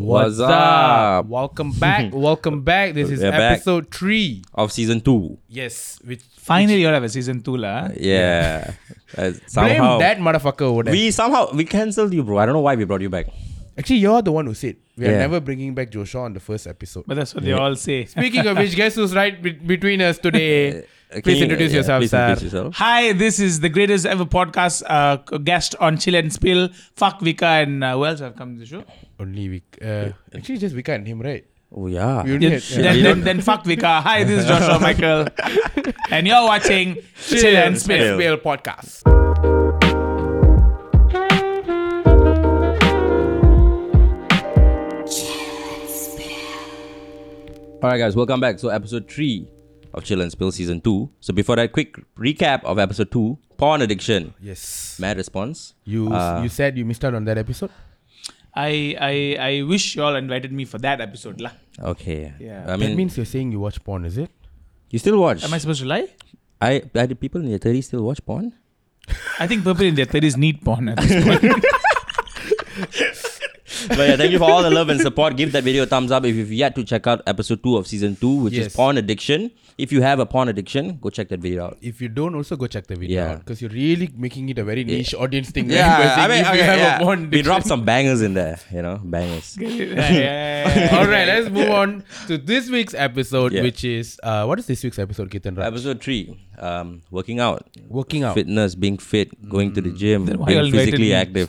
What's up? Welcome back. Welcome back. This is We're back. episode three. Of season two. Yes, which Finally, you'll have a season two, lah. Yeah. Uh, blame that motherfucker over there. we somehow we cancelled you, bro. I don't know why we brought you back. Actually, you're the one who said we are Yeah. never bringing back Joshua on the first episode. But that's what they all say. Speaking of which, guess who's right be- between us today? Can Please you- introduce yeah, yourself, please sir. introduce yourself. Hi, this is the greatest ever podcast uh, guest on Chill and Spill. Fuck Vika and uh, who else have come to the show? Only Vika. Uh, actually, just Vika and him, right? Oh yeah. We only Then, had, Yeah, then, then, then fuck Vika. Hi, this is Joshua Michael. and you're watching Chill, and Spill. Spill. Spill podcast. All right, guys, welcome back. So episode three of Chill and Spill season two. So before that, quick recap of episode two: porn addiction. Yes. Mad response. You Uh, you said you missed out on that episode. I, I, I wish you all invited me for that episode. lah. Okay. Yeah. I mean, that mean, means you're saying you watch porn, is it? you still watch? Am I supposed to lie? I, I did people in their 30s still watch porn? I think people in their 30s need porn at this point. but yeah, thank you for all the love and support. Give that video a thumbs up if you've yet to check out episode two of season two, which Yes. is porn addiction. If you have a porn addiction, go check that video out. If you don't, also go check the video Yeah. out because you're really making it a very niche audience thing. Yeah, By I mean, okay, yeah. we dropped some bangers in there, you know, bangers. Yeah, yeah, yeah. All right, let's move on to this week's episode, Yeah. which is uh, what is this week's episode, Ketan? Raj? Episode three, um, working out, Working out. fitness, being fit, going to the gym, you all being physically active.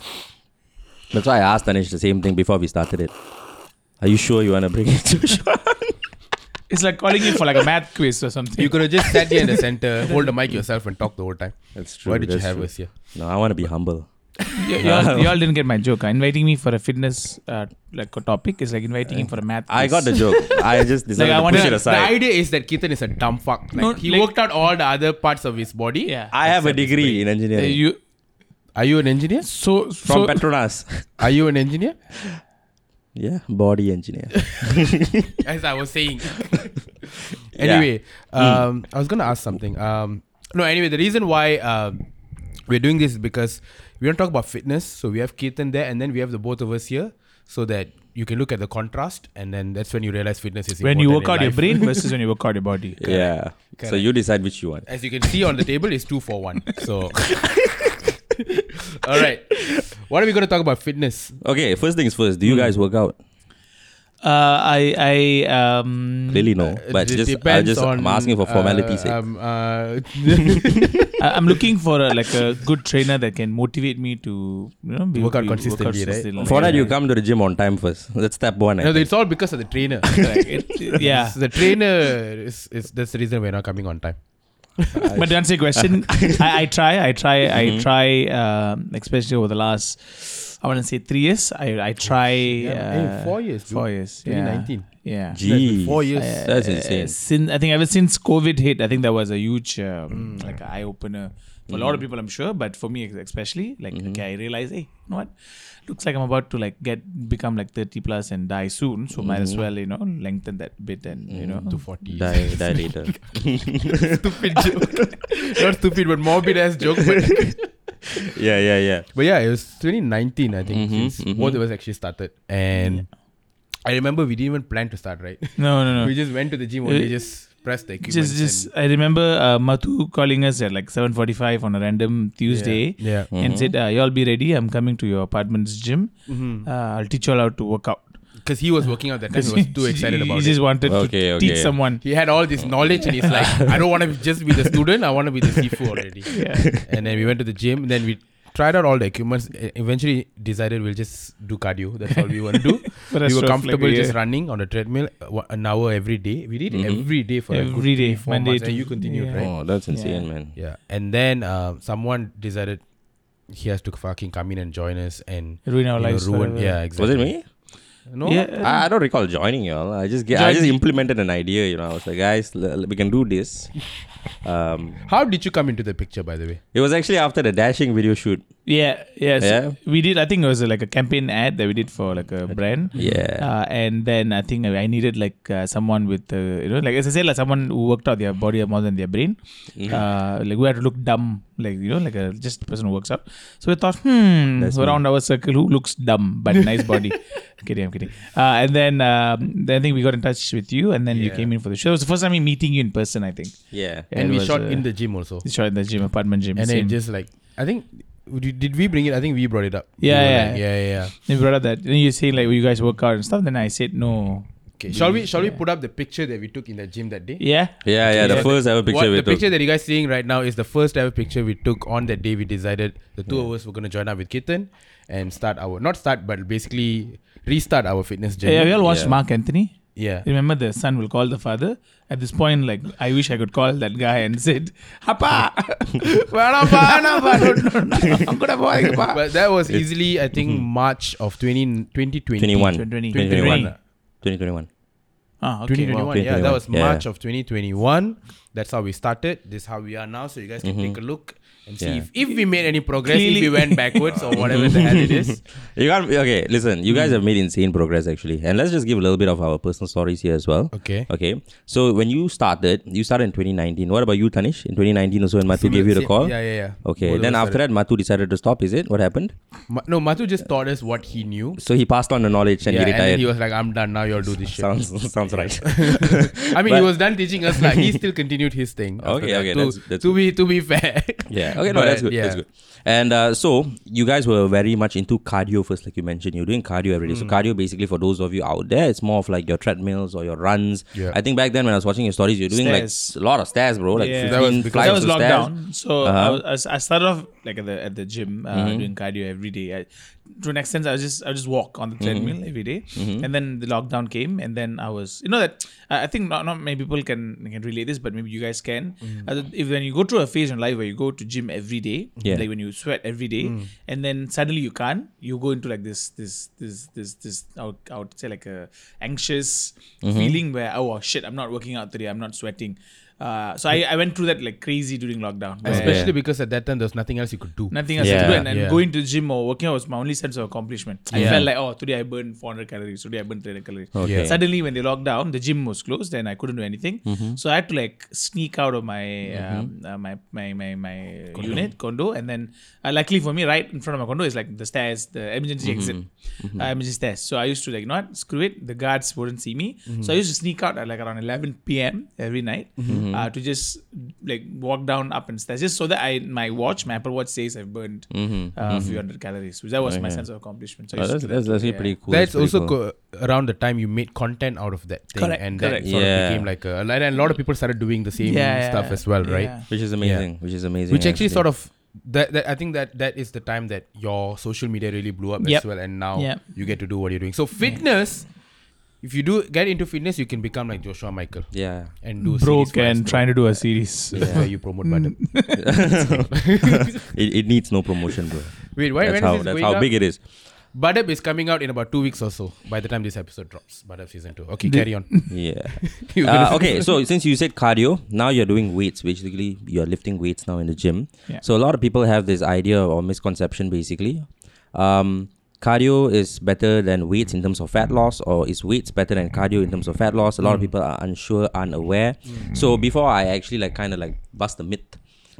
That's why I asked Anish the same thing before we started it. Are you sure you want to bring it to show? It's like calling you for like a math quiz or something. You could have just sat here in the center, hold the mic yourself, and talk the whole time. That's true. Why did you that's have true. us here? No, I want to be humble. you, you, all, you all didn't get my joke. Uh, inviting me for a fitness uh, like a topic is like inviting him for a math. I quiz. got the joke. I just decided I to wanted- push it The aside. idea is that Ketan is a dumb fuck. Like, No, he like- worked out all the other parts of his body. Yeah. I have a degree in Uh, engineering you Are you an engineer? so from so Petronas. Are you an engineer? yeah, body engineer. As I was saying. anyway, um, I was gonna ask something. Um, no, anyway, the reason why um, we're doing this is because we don't talk about fitness. So we have Ketan there, and then we have the both of us here, so that you can look at the contrast, and then that's when you realize fitness is when you work out in your brain versus when you work out your body. Yeah. So you decide which you want. As you can see on the table, it's two for one. So, all right, what are we going to talk about? Fitness. Okay, first things first. Do you guys work out? Uh, I I um Clearly no. But It just, I depends just on, I'm asking for formality's uh, sake. Um, uh, I- I'm looking for a, like a good trainer that can motivate me to you know be, Work out be- consistently, right? consistently. for that, you come to the gym on time first. That's step one. I no, think. it's all because of the trainer. Correct. It- yeah. the trainer is, is that's the reason we're not coming on time. But to answer your question, I, I try, I try, I Mhm. try, um, especially over the last, I want to say three years. I I try. Yeah, uh, hey, four years, dude. Four years. yeah. 2019. Yeah. Gee, Four years. Uh, That's uh, insane. Since I think ever since COVID hit, I think that was a huge um, Mm. like eye opener for a lot of people. I'm sure, but for me especially, like Mm-hmm. okay, I realized, hey, you know what? Looks like I'm about to like get become like 30 plus and die soon. So might Mm-hmm. as well, you know, lengthen that bit and you know. To 40. die, die later. stupid joke. not stupid, but morbid ass joke. But, yeah, yeah, yeah. but yeah, it was 2019, I think, Mhm, since mhm. both of us actually started. And I remember we didn't even plan to start, right? No, no, no. We just went to the gym Uh, only, just pressed the equipment. just just I remember uh, Mathu calling us at like 7:45 on a random Tuesday Yeah. Mm-hmm. and said, uh, "Y'all be ready. I'm coming to your apartment's gym. Because Uh, I'll teach you all how to work out." Because he was working out that time, he was too excited he, about he it. just wanted Okay, to okay. teach someone. He had all this knowledge and he's like, I don't want to just be the student, I want to be the Sifu already. Yeah. And then we went to the gym, and then we tried out all the equipments. e- Eventually decided we'll just do cardio. That's all we want to do. For we were comfortable like, a just running on the treadmill uh, an hour every day. We did Mhm. every day for a good Every day, three, four Monday months, and you continued, yeah. right? Oh, that's insane, Yeah. man. Yeah. And then uh, someone decided he has to fucking come in and join us and ruin our you know, lives. ruin. forever. Yeah, exactly. Was it me? No. Yeah. I, I don't recall joining y'all. I just get, I just implemented an idea. You know, I was like, guys, l- l- we can do this. Um, How did you come into the picture, by the way? it was actually after the dashing video shoot. Yeah, yes. Yeah? We did. I think it was uh, like a campaign ad that we did for like a brand. Yeah. Uh, and then I think I needed like uh, someone with, uh, you know, like as I said, like someone who worked out their body more than their brain. Mm-hmm. Uh, like we had to look dumb, like you know, like a just a person who works out. So we thought, hmm, That's around our circle who looks dumb but nice body. kidding, I'm kidding. Uh, and then, um, then I think we got in touch with you, and then you came in for the show. It was the first time me meeting you in person. I think. yeah. Yeah, and we was, shot uh, in the gym also. we shot in the gym, apartment gym. And then same. just like I think did did we bring it? I think we brought it up. Yeah, were yeah. like, yeah, yeah, yeah. Then we brought up that. Then you say like, you guys work out and stuff. Then I said no. Okay. Shall we shall we put up the picture that we took in the gym that day? Yeah. Yeah, yeah. The Yeah. first ever picture What, we the took. picture that you guys seeing right now is the first ever picture we took on that day we decided the two of us were gonna join up with Ketan and start our not start but basically restart our fitness journey. Yeah, we all watched Yeah. Mark Antony. Yeah. Remember, the son will call the father. At this point, like, I wish I could call that guy and said, Hapa! but that was easily, I think, mm-hmm. March of 20, 2020. 2021. 2021. Ah, okay. 2021. 2021. Yeah, that was yeah. March of 2021. That's how we started. This is how we are now. So you guys can mm-hmm. take a look and see Yeah. if, if we made any progress, if we went backwards or whatever the hell it is. You can't. Okay, listen. You guys hmm. have made insane progress actually, and let's just give a little bit of our personal stories here as well. Okay. Okay. So when you started, you started in 2019. What about you, Tanish? In 2019 also, when Mathu gave you the call. Yeah, yeah, yeah. Okay. Both then after that, Mathu decided to stop. Is it? What happened? Ma- no, Mathu just taught us what he knew. So he passed on the knowledge and yeah, he and retired. he was like, I'm done now, you'll do this shit. sounds sounds right. I mean, But- he was done teaching us, like, he still continued his thing. after Okay, that. okay, To, that's- that's to be to be fair. Yeah. Okay. No, But, that's good. yeah. That's good. And uh, so you guys were very much into cardio first, like you mentioned. You're doing cardio every day. Mm. So cardio, basically, for those of you out there, it's more of like your treadmills or your runs. Yeah. I think back then when I was watching your stories, you're doing Stairs. like a lot of stairs, bro. Like Yeah. 15 That was because- flights that was of stairs. lockdown. So Uh-huh. I, was, I started off like at the at the gym uh, Mm-hmm. doing cardio every day. I, to an extent, I was just I would just walk on the Mm-hmm. treadmill every day. and then the lockdown came, and then I was you know that I I think not not many people can can relate this, but maybe you guys can. Uh, if when you go through a phase in life where you go to gym every day, Yeah. like when you sweat every day, and then suddenly you can't, you go into like this this this this this I would, I would say like a anxious feeling where oh shit I'm not working out today, I'm not sweating. Uh, so I, I went through that like crazy during lockdown. where Especially Yeah. because at that time, there was nothing else you could do. Nothing else Yeah. to do, and, and Yeah. going to the gym or working out was my only sense of accomplishment. I felt like, oh, today I burned 400 calories, today I burned 300 calories. Okay. Yeah. Suddenly, when they locked down, the gym was closed, and I couldn't do anything. Mm-hmm. So I had to like sneak out of my um, uh, my my my, my unit condo, and then uh, luckily for me, right in front of my condo is like the stairs, the emergency Mm-hmm. exit, uh, emergency stairs. So I used to like, you know what, screw it. The guards wouldn't see me, Mm-hmm. so I used to sneak out at like around 11 p.m. every night Mm-hmm. uh, to just like walk down up and stairs, just so that I my watch, my Apple Watch says I've burned Mm-hmm. uh, a few hundred calories. So that was my sense of accomplishment. So Oh, used that's that's actually Yeah. pretty cool. That's pretty also cool. co- around the time you made content out of that thing, Correct, and correct. that sort Yeah. of became like a, and a lot of people started doing the same Yeah, stuff yeah, as well, right? yeah. which is amazing. Which is amazing. Which actually sort of that, that I think that that is the time that your social media really blew up Yep. as well, and now Yep. you get to do what you're doing. So fitness, if you do get into fitness, you can become like Joshua Michael Yeah. and do broke series and Astro. trying to do a series. This is where you promote button. it, it needs no promotion, bro. Wait, why, that's when how is this that's going how up? big it is. Badab is coming out in about two weeks or so. By the time this episode drops, Badab season two. Okay, carry on. Yeah. Uh, okay, so since you said cardio, now you're doing weights. Basically, you're lifting weights now in the gym. Yeah. So a lot of people have this idea or misconception. Basically, um, cardio is better than weights in terms of fat loss, or is weights better than cardio in terms of fat loss? A lot of people are unsure, unaware. So before I actually like kind of like bust the myth,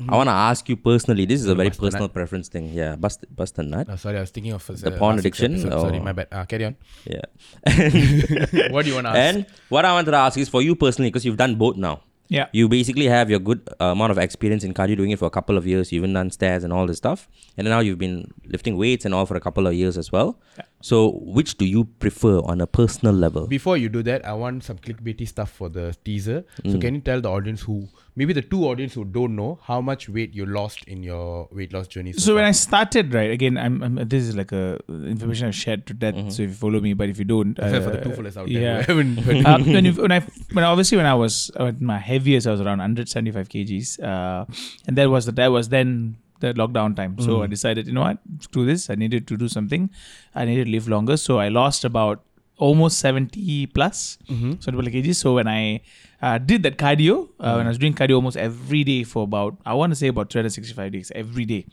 I want to ask you personally. This is a very Bust personal preference thing. Yeah, bust bust the nut. Oh, sorry, I was thinking of uh, The porn addiction, episode. Sorry, my bad. Uh, carry on. Yeah. What do you want to ask? And what I wanted to ask is for you personally, because you've done both now. Yeah. You basically have your good uh, amount of experience in cardio, doing it for a couple of years. You've even done stairs and all this stuff, and now you've been lifting weights and all for a couple of years as well. Yeah. So, which do you prefer on a personal level? Before you do that, I want some clickbaity stuff for the teaser. So Mm. can you tell the audience who, maybe the two audience who don't know, how much weight you lost in your weight loss journey? So when? I started, right, again, I'm, I'm this is like a information I've shared to death. So if you follow me, but if you don't, Except for uh, the two fellas out yeah. there uh, when, you, when I when obviously when I was at my heaviest, I was around 175 kgs, uh, and that was the that was then the lockdown time. So Mm. I decided, you know what, screw this. I needed to do something. I needed to live longer. So I lost about almost 70 plus, Mm-hmm. 70 kgs. So when I uh, did that cardio, uh, when I was doing cardio almost every day for about, I want to say about 365 days, every day,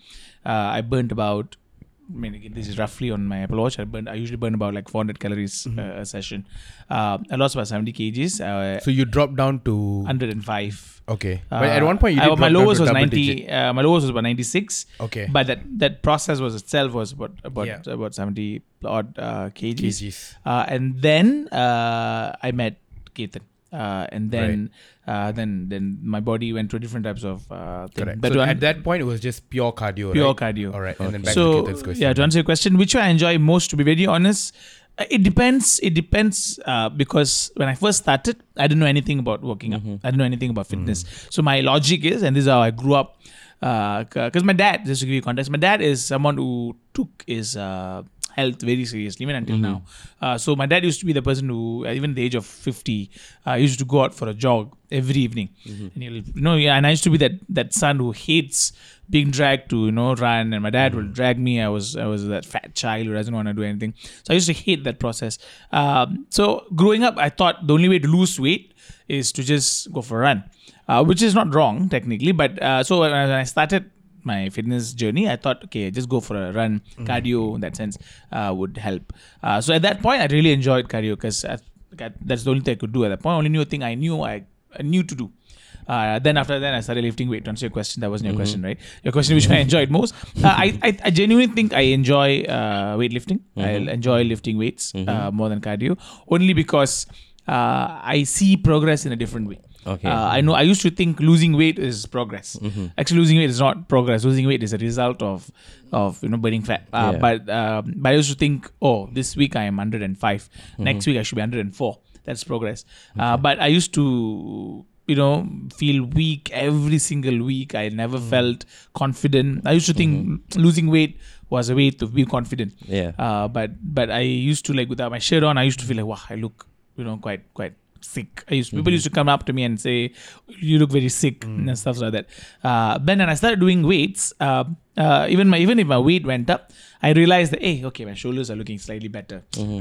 uh, I burnt about, I mean, this is roughly on my Apple Watch. I burn, I usually burn about like 400 calories Mm-hmm. uh, a session. Uh, I lost about 70 kgs, uh, So you dropped down to 105. okay, but at one point you Uh, I- my lowest was 90 uh, my lowest was about 96 Okay. but that that process was itself was about about Yeah. about 70 odd uh, kgs, kgs. Uh, and then uh, I met Ketan uh, and then uh, then then my body went through different types of uh, thing. Correct. but so at that point, it was just pure cardio. pure right? cardio All right, and then back so to question. yeah to answer your question which one i enjoy most to be very honest uh, it depends it depends uh, because when i first started i didn't know anything about working Mm-hmm. out i didn't know anything about fitness Mm. so my logic is and this is how i grew up because my dad just to give you context my dad is someone who took his uh, health very seriously even until Mm-hmm. now uh, so my dad used to be the person who uh, even at the age of 50 uh, used to go out for a jog every evening Mm-hmm. and he'll you know yeah, and i used to be that that son who hates being dragged to you know run and my dad Mm. will drag me i was i was that fat child who doesn't want to do anything so i used to hate that process um, so growing up i thought the only way to lose weight is to just go for a run uh, which is not wrong technically but uh, so when I started my fitness journey i thought okay just go for a run cardio in that sense uh, would help uh, so at that point i really enjoyed cardio because that's the only thing i could do at that point only new thing i knew i, I knew to do uh, then after that, I started lifting weight. To answer your question, that wasn't your question, right? Your question, which I enjoyed most. Uh, I, I I genuinely think I enjoy uh, weightlifting. I enjoy lifting weights uh, more than cardio, only because uh, I see progress in a different way. Okay. Uh, I know. I used to think losing weight is progress. Actually, losing weight is not progress. Losing weight is a result of of you know burning fat. Uh, Yeah. But um, but I used to think, oh, this week I am 105. Next week I should be 104. That's progress. Uh, but I used to you know feel weak every single week. I never felt confident. I used to think losing weight was a way to be confident. Yeah. Uh, but but I used to like without my shirt on, I used to feel like wow, I look you know quite quite sick. I used people used to come up to me and say, "You look very sick" and stuff like that. Uh, then when I started doing weights, uh, uh, even my even if my weight went up, I realized that hey, okay, my shoulders are looking slightly better.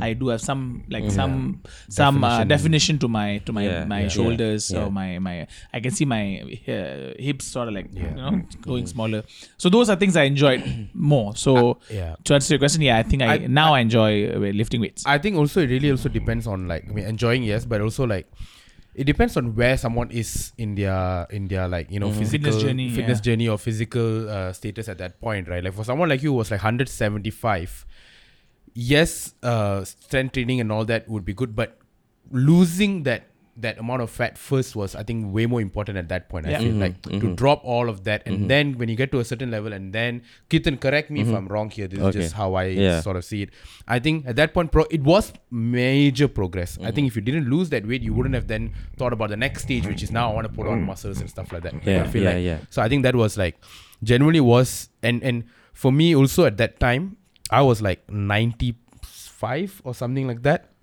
I do have some like some some uh, definition to my to my Yeah, my yeah, shoulders yeah. or my my I can see my uh, hips sort of like you know going smaller. So those are things I enjoyed more. So yeah. to answer your question, yeah, I think I, I- now I, enjoy uh, lifting weights. I think also it really also depends on like I mean enjoying yes, but also like it depends on where someone is in their in their like you know physical Fitness journey, fitness yeah. journey or physical uh, status at that point, right? Like for someone like you who was like 175, yes, uh, strength training and all that would be good, but losing that that amount of fat first was I think way more important at that point. I Yeah. feel mm-hmm. like to mm-hmm. drop all of that and mm-hmm. then when you get to a certain level and then Ketan correct me if I'm wrong here. This Okay. is just how I Yeah. sort of see it. I think at that point, pro- it was major progress. I think if you didn't lose that weight, you wouldn't have then thought about the next stage, which is now I want to put on mm. muscles and stuff like that. Yeah, I feel yeah, like, yeah. So I think that was like genuinely was and and for me also at that time, I was like ninety five or something like that.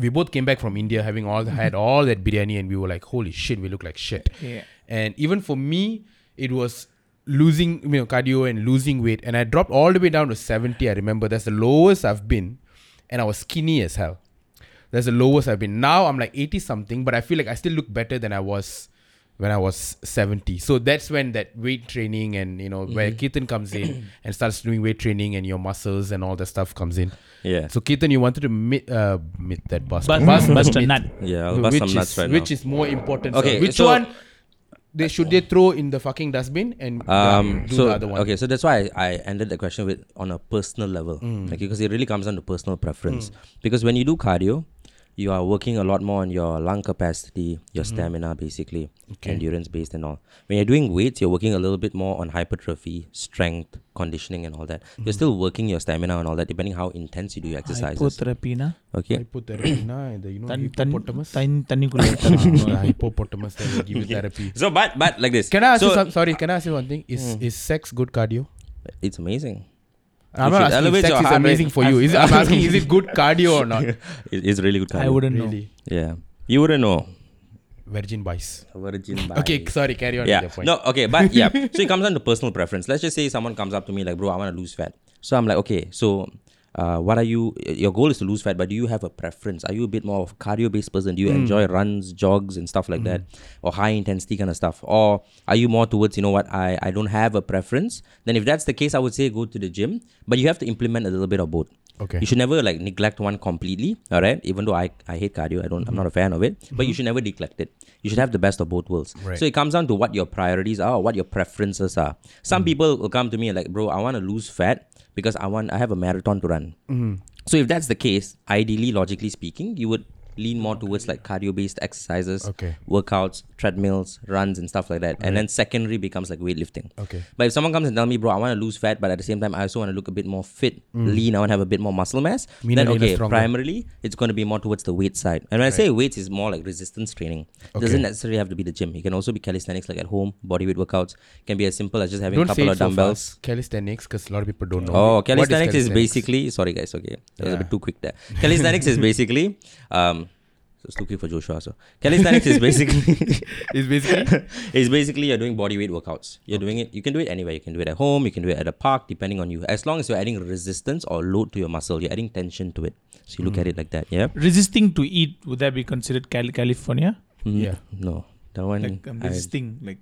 We both came back from India having all had mm-hmm. all that biryani and we were like, holy shit, we look like shit. Yeah. And even for me, it was losing you know cardio and losing weight. And i dropped all the way down to 70 i remember. That's the lowest i've been. And i was skinny as hell. That's the lowest i've been. Now i'm like 80 something but i feel like i still look better than i was when i was 70 so that's when that weight training and you know where ketan comes in and starts doing weight training and your muscles and all that stuff comes in Yeah. so ketan you wanted to meet, uh, mit that bust Bust, bust, bust a nut. Yeah, I'll bust which some is, nuts right which now. is more important Okay, sir? which so- one they should they throw in the fucking dustbin and um do so the other one okay so that's why I, I ended the question with on a personal level Mm. like because it really comes down to personal preference because when you do cardio you are working a lot more on your lung capacity, your mm. stamina, basically, okay. endurance based and all. When you're doing weights, you're working a little bit more on hypertrophy, strength, conditioning, and all that. Mm. You're mm-hmm. still working your stamina and all that, depending how intense you do your exercises. Hypotherapina. Okay. Hypotherapina, the, you know, tan, hippopotamus. Tan, tan, ah, give you therapy. So, but, but like this. Can I ask so, you some, sorry, can I ask you one thing? Is, mm. is sex good cardio? It's amazing i'm It not asking if elevate sex your is heart amazing for you is it, i'm asking is it good cardio or not it, it's really good cardio I wouldn't know. really yeah you wouldn't know virgin boys virgin okay sorry carry on yeah. with your point No, okay, but yeah. So it comes down to personal preference. Let's just say someone comes up to me like, bro, I want to lose fat. So I'm like, okay, so uh, what are you? Your goal is to lose fat, but do you have a preference? Are you a bit more of a cardio-based person? Do you enjoy runs, jogs, and stuff like that, or high intensity kind of stuff? Or are you more towards you know what? I I don't have a preference. Then if that's the case, I would say go to the gym, but you have to implement a little bit of both. Okay. You should never like neglect one completely. All right. Even though I, I hate cardio, I don't I'm mm-hmm. not a fan of it. But you mm-hmm. should never neglect it. You should have the best of both worlds. Right. So it comes down to what your priorities are, or what your preferences are. Some mm-hmm. people will come to me and like, bro, I want to lose fat because I want I have a marathon to run. So if that's the case, ideally, logically speaking, you would lean more towards like cardio based exercises, Okay. workouts, treadmills, runs, and stuff like that. And then secondary becomes like weightlifting. Okay. But if someone comes and tell me, bro, I want to lose fat, but at the same time, I also want to look a bit more fit, lean, I want to have a bit more muscle mass, Meaner, then okay, primarily it's going to be more towards the weight side. And when I say weights, is more like resistance training. It doesn't necessarily have to be the gym. It can also be calisthenics, like at home, bodyweight workouts. can be as simple as just having Don't a couple it of so dumbbells. fast. Calisthenics, because a lot of people don't know. Oh, What calisthenics is, basically sorry guys, okay, that was a bit too quick there. Calisthenics is basically um, so it's too quick for Joshua. So calisthenics is basically It's basically is basically you're doing body weight workouts. You're doing it. You can do it anywhere. You can do it at home. You can do it at a park, depending on you. As long as you're adding resistance or load to your muscle, you're adding tension to it. So you look at it like that. Yeah. Resisting to eat, would that be considered Cali- California? Mhm. Yeah. No, that one. Like I'm I- resisting, like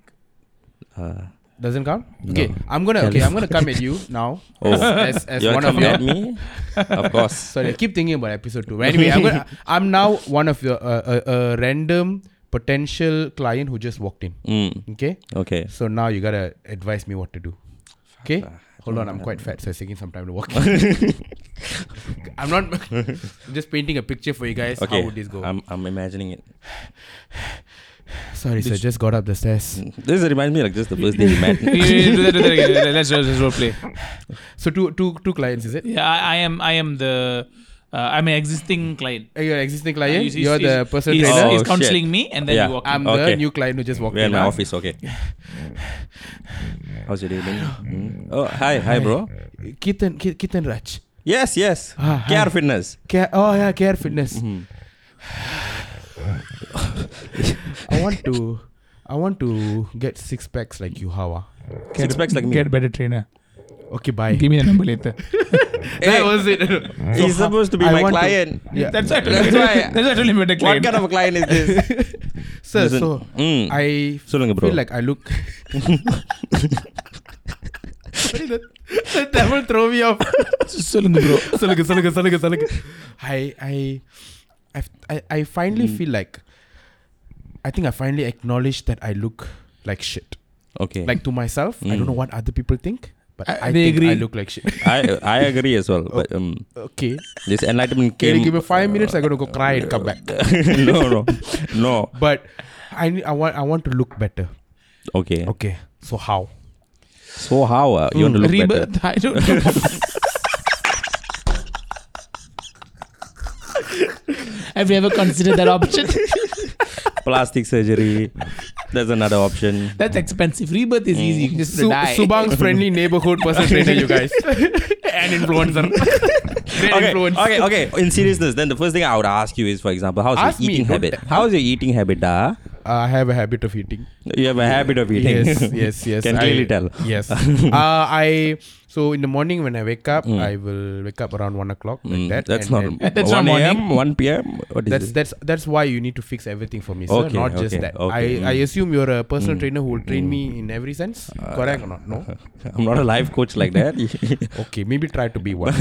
uh, doesn't count. Okay, I'm gonna okay, I'm gonna come at you now Oh. as, as you're one of coming your at me. of course. Sorry, I keep thinking about episode two. But anyway, I'm gonna. I'm now one of your uh, a, a random potential client who just walked in. Mm, Okay, okay. so now you gotta advise me what to do. Okay, hold on. I'm quite fat, so it's taking some time to walk. I'm not. I'm just painting a picture for you guys. Okay. How would this go? I'm I'm imagining it. Sorry, sir. Just got up the stairs. This reminds me like just the first day we met. do that, do that again. Let's just let's role play. So two two two clients, is it? Yeah, I, I am I am the uh, I'm an existing client. Are you an existing client? He's- he's- You're the he's- personal he's, trainer. Oh, he's shit. counseling me, and then Yeah. you walk. I'm in. the new client who just walked We're in in. my office. Okay. How's your day been? Mm. Oh, hi, hi, bro. Ketan, Ke- Ketan Raj. Yes, yes. Ah, Care hi. fitness. Care, oh yeah, Care Fitness. Mm-hmm. I want to, I want to get six packs like you, how? ah? Six packs like me. Get a better trainer. Okay, bye. Give me the number later. that was it. He's supposed to be I my want to- client. yeah. That's why I told That's you. why- That's why I told him better What client. kind of a client is this? Sir, Listen, so mm. I சொல்லுங்க bro. feel like I look. Sorry, that, that devil throw me off. சொல்லுங்க bro. சொல்லுங்க சொல்லுங்க சொல்லுங்க சொல்லுங்க I I I've- I I finally Mm. feel like I think I finally acknowledge that I look like shit. Okay. Like to myself, I don't Mm. know what other people think, but I- I, they think I look like shit. I I agree as well. But um, Okay, this enlightenment came. can you give me five minutes? I'm gonna go cry and come back. no, no, no. But I I want I want to look better. Okay. Okay, so how? So how uh, you want to look better? Rebirth. I don't know. Have you ever considered that option? Plastic surgery. There's another option. That's expensive. Rebirth is easy. You can just Su- die. Subang's friendly neighborhood person trainer, you guys, and influencer. Great Okay, influence. okay, okay. In seriousness, then the first thing I would ask you is, for example, how's Ask your me, eating don't habit? te- How's your eating habit, da? I have a habit of eating. You have a habit of eating. Yes, yes, yes. Can I- clearly tell. Yes. uh, I so in the morning when I wake up, I will wake up around one o'clock like Mm, that. that's and not then- That's 1 not a.m., morning. 1 p.m. What is that's this? that's that's why you need to fix everything for me, sir. Okay, not just okay, that. okay, I, I mm. assume you're a personal trainer who will train me in every sense. Correct or not? No. I'm not a life coach like that. Okay, maybe try to be one.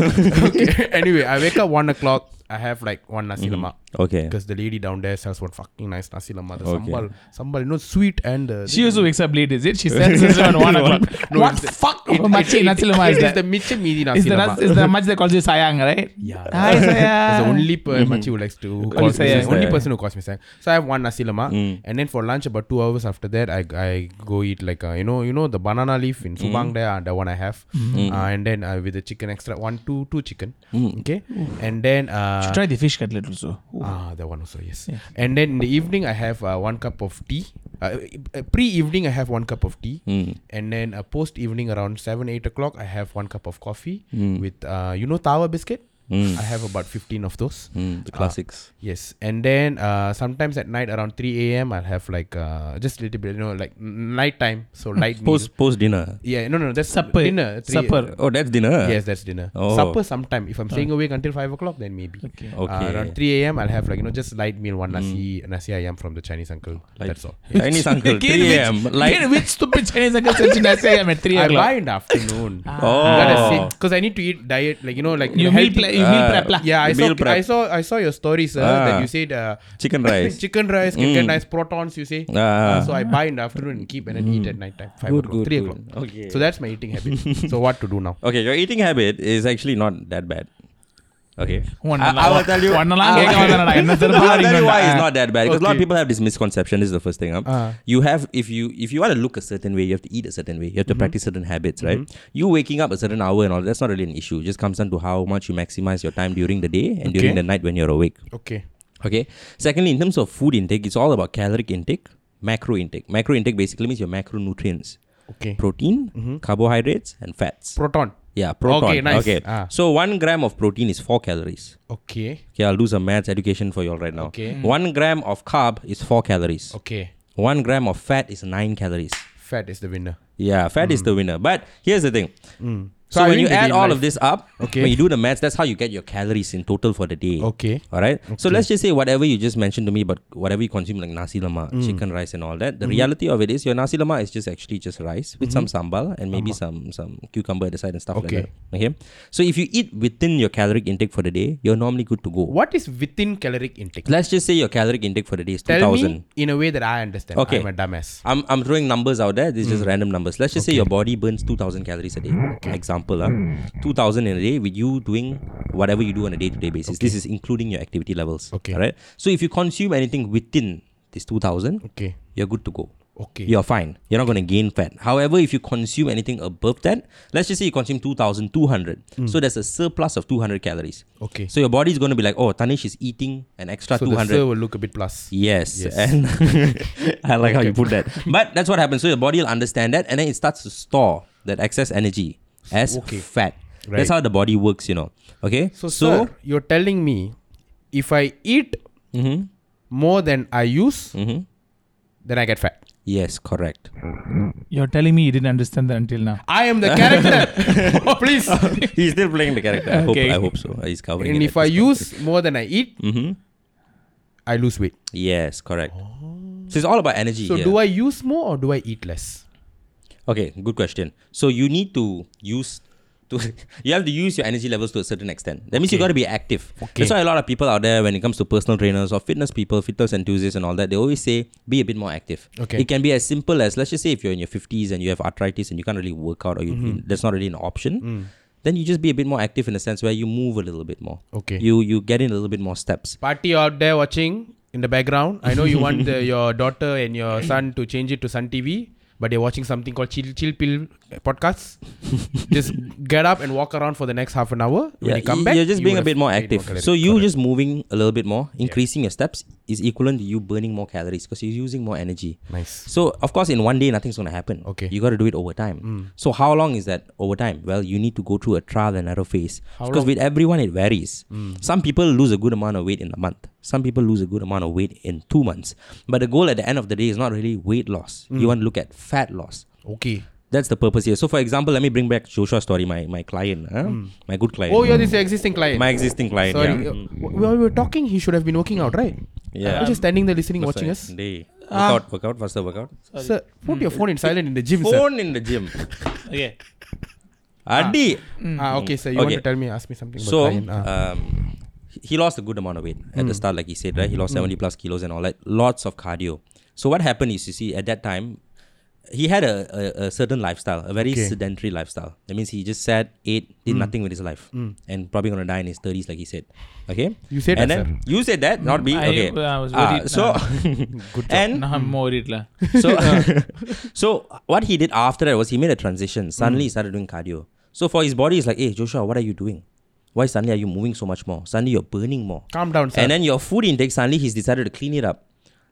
okay. Anyway, I wake up one o'clock. I have like one nasi lemak okay. because the lady down there sells one fucking nice nasi lemak. The Okay. sambal, sambal, you know, sweet and uh, She also wakes up late, is it? She sends us around one o'clock. No, what it's the- fuck of a machi nasi lemak is is the that? miche midi nasi Is the, is the much that calls you sayang, right? Yeah. Hi, That's the sayang. only per machi who likes to me sayang. Only person who calls me sayang. So I have one nasi lemak, Mm. and then for lunch about two hours after that, I I go eat like uh, you know you know the banana leaf in Subang there, uh, the one I have, Mm. uh, and then uh, with the chicken extra one two two chicken, Mm. okay, and then uh, Try the fish cutlet also. Ah, that one also yes. Yeah. And then in the evening, I have uh, one cup of tea. Uh, uh, pre-evening, I have one cup of tea, Mm. and then uh, post-evening around seven eight o'clock, I have one cup of coffee Mm. with uh, you know tawa biscuit. I have about 15 of those. Mm, the classics. Yes, and then uh, sometimes at night around 3 a.m. I'll have like uh, just a little bit, you know, like n- night time, so light meal. post post dinner. Yeah, no, no, no. that's Supper. dinner. three- Supper. Oh, that's dinner. Yes, that's dinner. Oh. Supper sometime. If I'm staying awake until five o'clock, then maybe. Okay. Okay. Uh, around 3 a.m. I'll have like you know just light meal, one nasi nasi ayam from the Chinese uncle. Like- That's all. Yeah. Chinese uncle. Again, 3 a.m. Like again, which stupid Chinese uncle said Chinese I'm at 3 I o'clock? buy in the afternoon. oh. Because I need to eat diet, like you know, like You meal, healthy- pla- you meal Uh, prep lah. Yeah, I saw, prep. I saw, I saw your story, sir. That Ah. you said uh, chicken rice. chicken rice chicken get Mm. nice protons. You say. Ah. Uh, so I buy in the afternoon and keep and then eat at night time, five Good, o'clock, good, three good. o'clock. Okay. So that's my eating habit. so what to do now? Okay, your eating habit is actually not that bad. Okay. I, I will tell you. Ah, I'll tell you why it's not that bad because okay. a lot of people have this misconception. This is the first thing. Huh? Uh. You have if you if you want to look a certain way, you have to eat a certain way. You have to mm-hmm. practice certain habits, right? Mm-hmm. You waking up a certain hour and all that's not really an issue. It just comes down to how much you maximize your time during the day and okay. during the night when you're awake. Okay. Okay. Secondly, in terms of food intake, it's all about caloric intake, macro intake. Macro intake basically means your macronutrients. Okay. Protein, mm-hmm. carbohydrates, and fats. Proton. Yeah, proton. Okay, nice. Okay. Ah. So one gram of protein is four calories. Okay. Okay, I'll do some maths education for you all right now. Okay. Hmm. One gram of carb is four calories. Okay. One gram of fat is nine calories. Fat is the winner. Yeah, fat is hmm. the winner. But here's the thing. Hmm. So, I when you add all life. of this up, Okay. when you do the maths, that's how you get your calories in total for the day. Okay. All right. So let's just say whatever you just mentioned to me, but whatever you consume like nasi lemak, mm. chicken rice, and all that. The mm-hmm. reality of it is your nasi lemak is just actually just rice with some mm-hmm. sambal and maybe some some cucumber at the side and stuff Okay. like that. Okay. So if you eat within your caloric intake for the day, you're normally good to go. What is within caloric intake? Let's just say your caloric intake for the day is two Tell me in a way that I understand. Okay. I'm a dumbass. I'm, I'm throwing numbers out there. This is just mm. random numbers. Let's just say your body burns 2000 calories a day. Example, uh, ah, hmm, hmm. 2000 in a day with you doing whatever you do on a day to day basis. This is including your activity levels. Okay. All right. So if you consume anything within this 2000, Okay. you're good to go. Okay. You're fine. You're not going to gain fat. However, if you consume anything above that, let's just say you consume 2200. Hmm. So there's a surplus of 200 calories. Okay. So your body is going to be like, oh, Tanish is eating an extra So the 200. sir will look a bit plus. Yes. Yes. And I like how you put that. But that's what happens. So your body will understand that and then it starts to store that excess energy as Okay. fat. Right. That's how the body works, you know. Okay? So, sir, you're telling me if I eat Mhm. more than I use, Mhm. then I get fat. Yes, correct. You're telling me you didn't understand that until now. I am the character. Please. He's still playing the character. I, Okay. hope, I hope so. He's covering it. And if I use more than I eat, hmm I lose weight. Yes, correct. So it's all about energy. So here. do I use more or do I eat less? Okay, good question. So you need to use to you have to use your energy levels to a certain extent. That means you got to be active. Okay. That's why a lot of people out there, when it comes to personal trainers or fitness people, fitness enthusiasts and all that, they always say be a bit more active. Okay. It can be as simple as let's just say if you're in your fifties and you have arthritis and you can't really work out or you Mm-hmm. that's not really an option. Mm. Then you just be a bit more active in the sense where you move a little bit more. Okay. You you get in a little bit more steps. Party out there watching in the background. I know you want the, your daughter and your son to change it to Sun TV, but they're watching something called Chill Chill Pill podcast. just get up and walk around for the next half an hour. When you come y- back, you're just you being a bit more active. calories. so you Correct. just moving a little bit more, increasing your steps is equivalent to you burning more calories because you're using more energy. nice. So of course, in one day, nothing's gonna happen. Okay. You got to do it over time. Mm. So how long is that over time? Well, you need to go through a trial and error phase How because long? with everyone it varies. Mm. Some people lose a good amount of weight in a month. Some people lose a good amount of weight in two months. But the goal at the end of the day is not really weight loss. You mm. want to look at fat loss. Okay. That's the purpose here. So, for example, let me bring back Joshua's story, my my client, huh? my good client, Oh, you're this existing client. my existing client. Sorry. yeah. uh, While we were talking, he should have been working out, right? Yeah. You're just standing there listening, That's watching right. us. Day. Workout, workout, faster workout. Sir, put your phone in silent in the gym, sir. Phone in the gym. Okay. Adi. Ah, okay, sir. You Okay. want to tell me, ask me something about So, client? Ah. um, he lost a good amount of weight at the start, like he said, right? He lost 70 plus kilos and all that. Lots of cardio. So, what happened is, you see, at that time, he had a, a, a certain lifestyle, a very Okay. sedentary lifestyle. That means he just sat, ate, did hmm. nothing with his life, hmm. and probably gonna die in his 30s, like he said. Okay? You said and that, then you said that, not me. I- okay. I was Ah, worried, so, Good job. and Now I'm more worried. lah. so, so what he did after that was he made a transition. Suddenly he hmm. started doing cardio. So for his body, it's like, hey Joshua, what are you doing? Why suddenly are you moving so much more? Suddenly you're burning more. Calm down, sir. And then your food intake, suddenly he's decided to clean it up.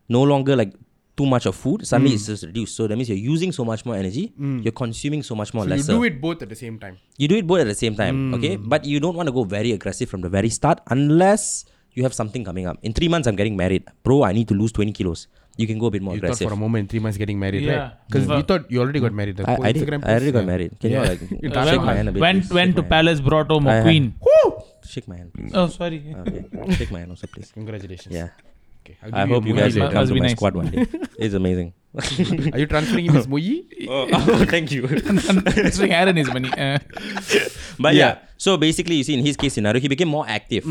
No longer like too much of food, suddenly it's just reduced. So that means you're using so much more energy, you're consuming so much more So you lesser. do it both at the same time. You do it both at the same time, okay? But you don't want to go very aggressive from the very start unless you have something coming up. In three months, I'm getting married. Bro, I need to lose 20 kilos. You can go a bit more You thought aggressive. for a moment three months getting married, Yeah. right? Because Mm. you thought you already got married. The I, I, did. Instagram I already post, got yeah. married. Can Yeah. you like Uh, shake went- my hand a bit? went please? went Shake to my hand. Palace, brought home I a have- queen. Shake my hand, please. Oh, sorry. Okay. Shake my hand also, please. Congratulations. Yeah. Okay. I'll hope you guys Muyi will come to my nice. squad one day. It's amazing. Are you transferring him as Muyi? oh, thank you. Transferring Aaron is money. Uh, But yeah. Yeah. so basically, you see, in his case scenario, he became more active,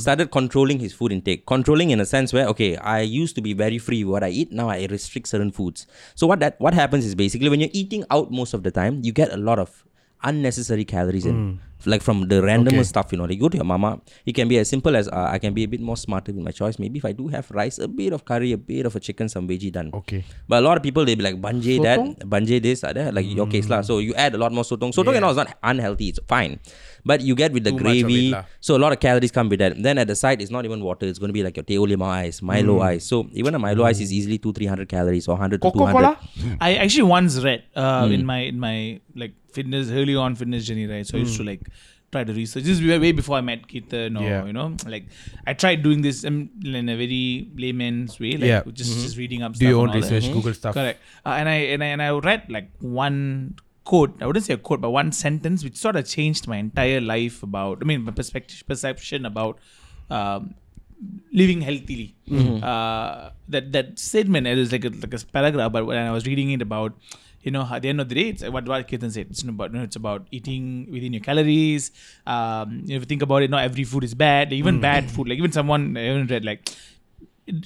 started controlling his food intake. Controlling in a sense where, okay, I used to be very free with what I eat. Now I restrict certain foods. So what that what happens is basically when you're eating out most of the time, you get a lot of unnecessary calories in. Like from the random Okay. stuff, you know, like you go to your mama, it can be as simple as uh, I can be a bit more smarter with my choice. Maybe if I do have rice, a bit of curry, a bit of a chicken, some veggie done. Okay. But a lot of people they be like banje that, Sotong? banje this, uh, that, like your case lah. So you add a lot more sotong. Sotong and all is not unhealthy. It's fine, but you get with the Too much of it gravy. So a lot of calories come with that. Then at the side, it's not even water. It's going to be like your teh lima ice, Milo ice. So even a Milo ice is easily two three hundred calories or hundred to two hundred. Coca-Cola? I actually once read uh, Hmm. in my in my like fitness early on fitness journey, right? So I used to Hmm. like try to research. This is way, before I met Ketan or Yeah. you know, like I tried doing this um, in a very layman's way, like Yeah. just just reading up Do stuff. your own research, Google stuff. Correct. Uh, and I and I and I read like one quote. I wouldn't say a quote, but one sentence which sort of changed my entire life about. I mean, my perspective perception about. Um, living healthily. Uh, that that statement it is like a, like a paragraph, but when I was reading it about, you know, at the end of the day, it's what what Ketan said. It's about you know, it's about eating within your calories. Um, if you think about it, not every food is bad. Even bad food, like even someone I even read like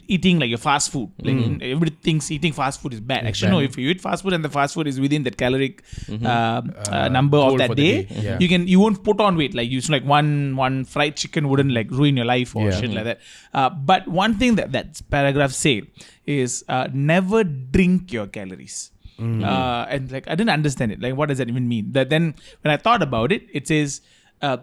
eating like your fast food like everybody thinks eating fast food is bad actually no if you eat fast food and the fast food is within that caloric um, uh, Uh, number of that day, day, yeah. you can you won't put on weight like you like one one fried chicken wouldn't like ruin your life or Yeah. shit like that uh, but one thing that that paragraph said is uh, never drink your calories uh, and like I didn't understand it. Like what does that even mean? That then when I thought about it it says uh,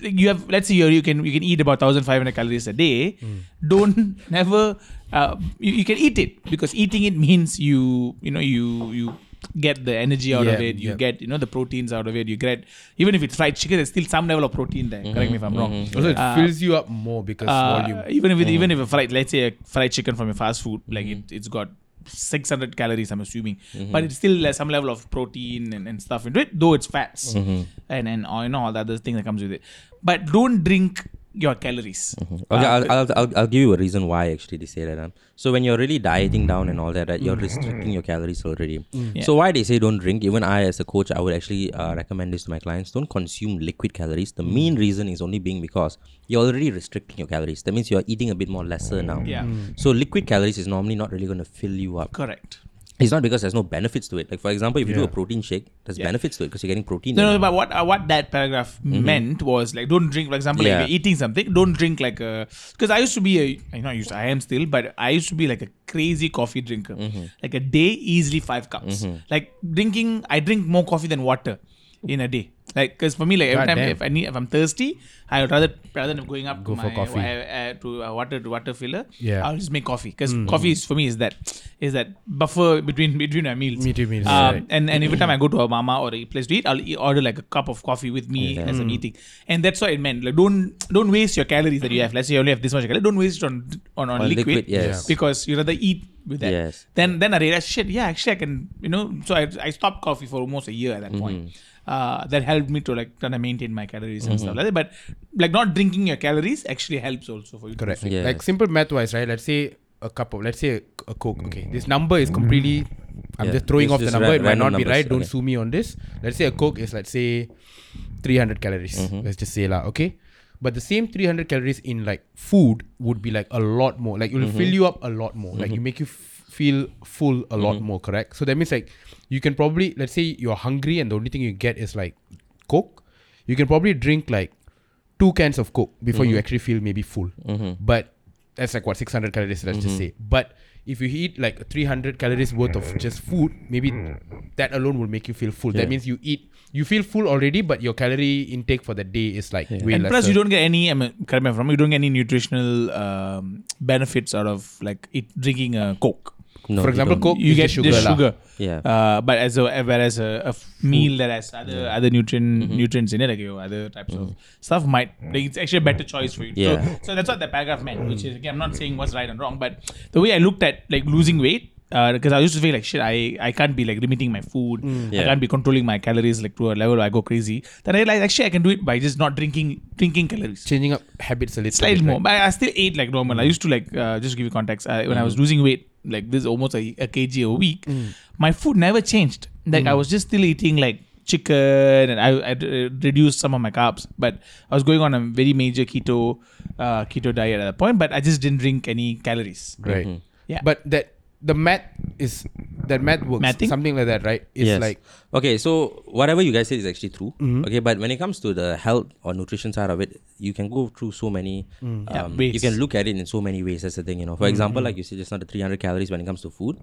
like you have let's say you you can you can eat about 1500 calories a day. Don't never uh, you, you can eat it because eating it means you you know you you get the energy out of it. You yeah. get you know the proteins out of it. You get even if it's fried chicken there's still some level of protein there. Correct me if i'm wrong. Also, it Uh, fills you up more because uh, volume. even if it, even if a fried let's say a fried chicken from a fast food like it, it's got 600 calories i'm assuming. Mm-hmm. But it's still uh, some level of protein and, and stuff into it though it's fats mm-hmm. and and all, you know all the other thing that comes with it. But don't drink your calories Okay, Uh, I'll, I'll, I'll, I'll give you a reason why actually they say that. Um, so when you're really dieting down and all that, right, you're restricting your calories already. So why they say don't drink? Even I, as a coach, I would actually uh, recommend this to my clients: don't consume liquid calories. The main reason is only being because you're already restricting your calories. That means you're eating a bit more lesser now. Yeah. So liquid calories is normally not really going to fill you up. correct It's not because there's no benefits to it. Like for example, if you do a protein shake, there's Yeah. benefits to it because you're getting protein. No, no, but what uh, what that paragraph mm-hmm. meant was like don't drink. For example, like Yeah. if you're eating something, don't drink like uh, a. Because I used to be a, I know I used, to, I am still, but I used to be like a crazy coffee drinker. Mm-hmm. Like a day, easily five cups. Mm-hmm. Like drinking, I drink more coffee than water in a day. Like, because for me, like every God time damn. if I need, if I'm thirsty, I would rather rather than going up Go to for my coffee. uh, uh, to a water to water filler. Yeah. I'll just make coffee because coffee is for me is that is that buffer between between my meals. Me Between meals, Um, right. and and every time I go to a mama or a place to eat, I'll eat, order like a cup of coffee with me as I'm eating, and that's what it meant. Like don't don't waste your calories that you have. Let's say you only have this much calories. Don't waste it on on, on, On liquid, liquid, yes. because you rather eat with that. Yes. Then then I realized shit. Yeah, actually I can. You know, so I I stopped coffee for almost a year at that point. Uh, that helped me to like kind of maintain my calories and stuff like that. But like not drinking your calories actually helps also for you. to Correct. Yes. Like simple math wise, right? Let's say a cup of, let's say a, a Coke. Okay, this number is completely. I'm Yeah, just throwing just- off the number. ra- it might random not be right. Don't okay. sue me on this. Let's say a Coke is, let's say, 300 calories. Mm-hmm. Let's just say lah. Okay. But the same 300 calories in like food would be like a lot more. Like it will Mm-hmm. fill you up a lot more. Like you make you f- feel full a lot Mm-hmm. more. Correct. So that means like you can probably let's say you're hungry and the only thing you get is like Coke. You can probably drink like two cans of Coke before Mm-hmm. you actually feel maybe full. But that's like what 600 calories. Let's just say. But if you eat like 300 calories worth of just food, maybe that alone will make you feel full. Yeah. That means you eat, you feel full already, but your calorie intake for the day is like way and lesser. plus, you don't get any. I mean, correct me if I'm wrong. You don't get any nutritional um, benefits out of like it, drinking a Coke. No, For example. Coke you get the sugar. the sugar. Yeah. Uh, but as a whereas a, a f- meal that has other other nutrient Mm-hmm. nutrients in it, like your other types of stuff, might like it's actually a better choice for you. Yeah. So, so that's what that paragraph meant. Which is again, I'm not saying what's right and wrong, but the way I looked at like losing weight. Because I used to feel like shit, I, I can't be like limiting my food. I Mm. Yeah. can't be controlling my calories like to a level where I go crazy. Then I realized actually I can do it by just not drinking drinking calories Changing up habits a little slightly bit, more. right? But I still ate like normal. I used to like uh, just to give you context. Uh, when I was losing weight, like this almost a, a kg a week, my food never changed. Like I was just still eating like chicken and I, I uh, reduced some of my carbs. But I was going on a very major keto uh, keto diet at that point. But I just didn't drink any calories. Right. Yeah. But that the math is that math works. Math? Something like that, right? It's yes. like okay, so whatever you guys said is actually true. Mm-hmm. Okay, but when it comes to the health or nutrition side of it, you can go through so many. Mm. Yeah, Um, you can look at it in so many ways. That's the thing, you know. For example, Mm-hmm. like you said, just not the 300 calories when it comes to food.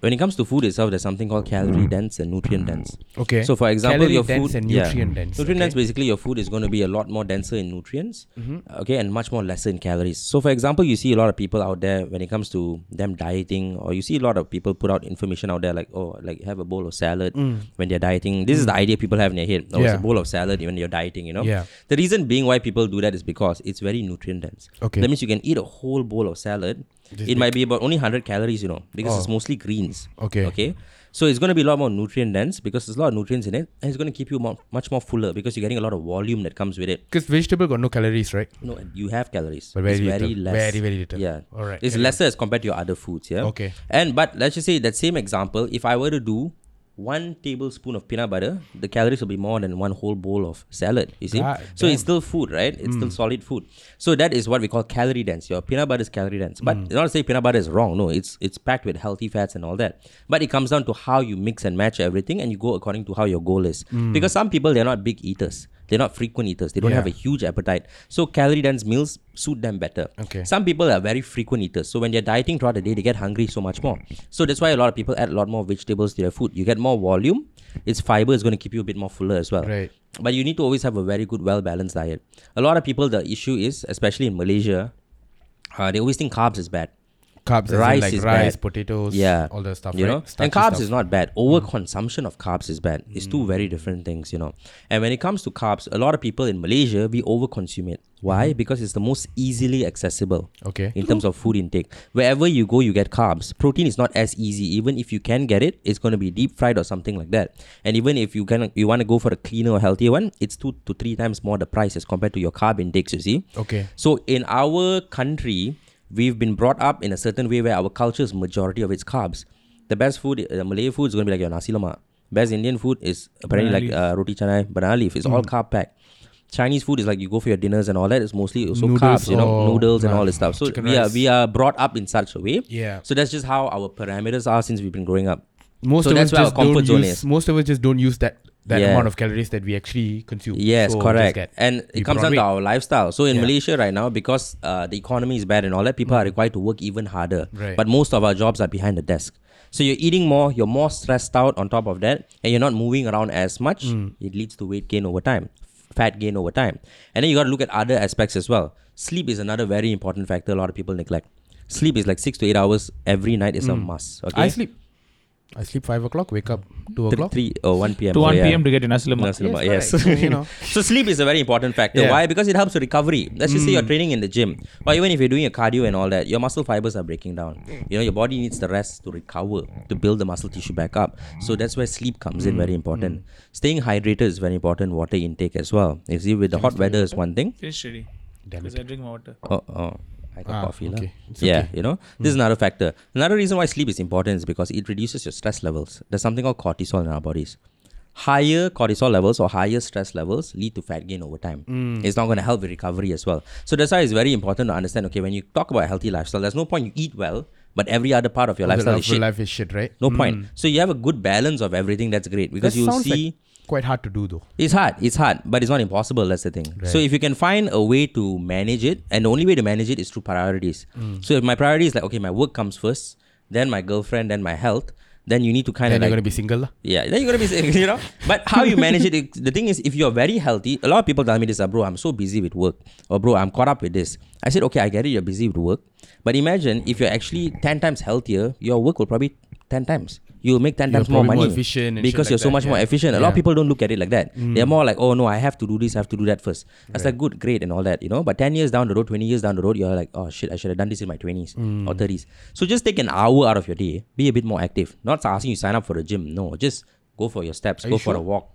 When it comes to food itself, there's something called calorie dense and nutrient dense. okay. So, for example, Calorie your dense food and yeah. nutrient dense. Nutrient dense basically your food is going to be a lot more denser in nutrients, Mm-hmm. okay, and much more lesser in calories. So, for example, you see a lot of people out there when it comes to them dieting, or you see a lot of people put out information out there like, oh, like have a bowl of salad when they're dieting. This is the idea people have in their head. Oh, it's Mm. A bowl of salad when you're dieting, you know. Yeah. The reason being why people do that is because it's very nutrient dense. Okay. That means you can eat a whole bowl of salad. it might be about only 100 calories, you know, because it's Oh. mostly greens. Okay. Okay. So it's going to be a lot more nutrient dense because there's a lot of nutrients in it, and it's going to keep you more, much more fuller because you're getting a lot of volume that comes with it. Because vegetable got no calories, right? No, you have calories, But very it's very little. less. Very, very little. Yeah. Alright, It's carry on. lesser as compared to your other foods. Yeah. Okay. And but let's just say that same example, if I were to do one tablespoon of peanut butter, the calories will be more than one whole bowl of salad. You see, God so it's damn. Hmm. still food, right? It's still solid food. So that is what we call calorie dense. Your peanut butter is calorie dense, but it's not to say peanut butter is wrong. No, it's it's packed with healthy fats and all that. But it comes down to how you mix and match everything, and you go according to how your goal is. Because some people they're not big eaters. They're not frequent eaters. They don't. Yeah. have a huge appetite. So calorie dense meals suit them better. Okay. Some people are very frequent eaters. So when they're dieting throughout the day, they get hungry so much more. So that's why a lot of people add a lot more vegetables to their food. You get more volume. Its fiber is going to keep you a bit more fuller as well. Right. But you need to always have a very good, well balanced diet. A lot of people, the issue is, especially in Malaysia, uh, they always think carbs is bad. Carbs, Rice like is rice, bad. potatoes, Yeah. all the stuff, you right? know? And carbs stuff. is not bad. Hmm. Overconsumption of carbs is bad. It's two hmm. very different things you know. And when it comes to carbs a lot of people in malaysia we overconsume it. Why? Hmm. Because it's the most easily accessible Okay. in terms of food intake. Wherever you go you get carbs. Protein is not as easy. Even if you can get it it's going to be deep fried or something like that. And even if you can you want to go for a cleaner or healthier one it's two to three times more the price as compared to your carb intakes you see? Okay. so in our country, we've been brought up in a certain way where our culture is majority of its carbs. The best food, uh, Malay food is going to be like your nasi lemak. Best Indian food is apparently Banana like uh, roti canai, banana leaf. It's all carb packed. Chinese food is like you go for your dinners and all that. It's mostly also Noodles carbs, you know, noodles and all this stuff. So we are we are brought up in such a way. Yeah. So that's just how our parameters are since we've been growing up. Most So of that's us just don't comfort zone use. is. Most of us just don't use that that Yeah. amount of calories that we actually consume. Yes, So correct. And it comes down to our lifestyle. So in Yeah. Malaysia right now, because uh, the economy is bad and all that, people are mm. required to work even harder. Right. But most of our jobs are behind the desk. So you're eating more, you're more stressed out on top of that, and you're not moving around as much. Mm. It leads to weight gain over time, fat gain over time. And then you got to look at other aspects as well. Sleep is another very important factor a lot of people neglect. Sleep is like six to eight hours every night is a mm. must. Okay. I sleep. I sleep five o'clock. Wake up two Three, o'clock. three or one p.m. to Oh, 1 yeah. p.m. to get in nasi lemak. Nasi Yes, yes. correct. So, you know. So sleep is a very important factor. Yeah. Why? Because it helps with recovery. Let's just say you're mm. training in the gym, or even if you're doing a cardio and all that, your muscle fibers are breaking down. You know, your body needs the rest to recover, to build the muscle tissue back up. So that's where sleep comes in very mm. important. Mm. Staying hydrated is very important. Water intake as well. You see, with the hot weather is one thing. Finish ready. Damn Because I drink my water. Oh, oh. I got Ah, coffee. okay. Yeah, okay. you know, hmm. this is another factor. Another reason why sleep is important is because it reduces your stress levels. There's something called cortisol in our bodies. Higher cortisol levels or higher stress levels lead to fat gain over time. Hmm. It's not going to help with recovery as well. So that's why it's very important to understand. Okay, when you talk about a healthy lifestyle, there's no point you eat well, but every other part of your The lifestyle life, is shit. life is shit, right? No point. Hmm. So you have a good balance of everything. That's great because That you'll see. like quite hard to do though. It's hard. It's hard, but it's not impossible. That's the thing. So if you can find a way to manage it, and the only way to manage it is through priorities. So if my priority is like, okay, my work comes first, then my girlfriend, then my health, then you need to kind of Then you're gonna be single lah. yeah, then you're gonna be single, you know. But how you manage it, it- the thing is, if you're very healthy, a lot of people tell me this, ah, bro, I'm so busy with work, or bro, I'm caught up with this. I said, okay, I get it, you're busy with work, but imagine if you're actually ten times healthier, your work will probably ten times. You'll make 10 You're times more money more efficient because you're like so that, much more efficient. A lot of Mm. people don't look at it like that. They're more like, oh no, I have to do this, I have to do that first. That's like good, great, and all that, you know. But 10 years down the road, 20 years down the road, you're like, oh shit, I should have done this in my 20s Mm. or 30s. So just take an hour out of your day, be a bit more active. Not asking you sign up for a gym, no, just go for your steps, Are go you for a walk.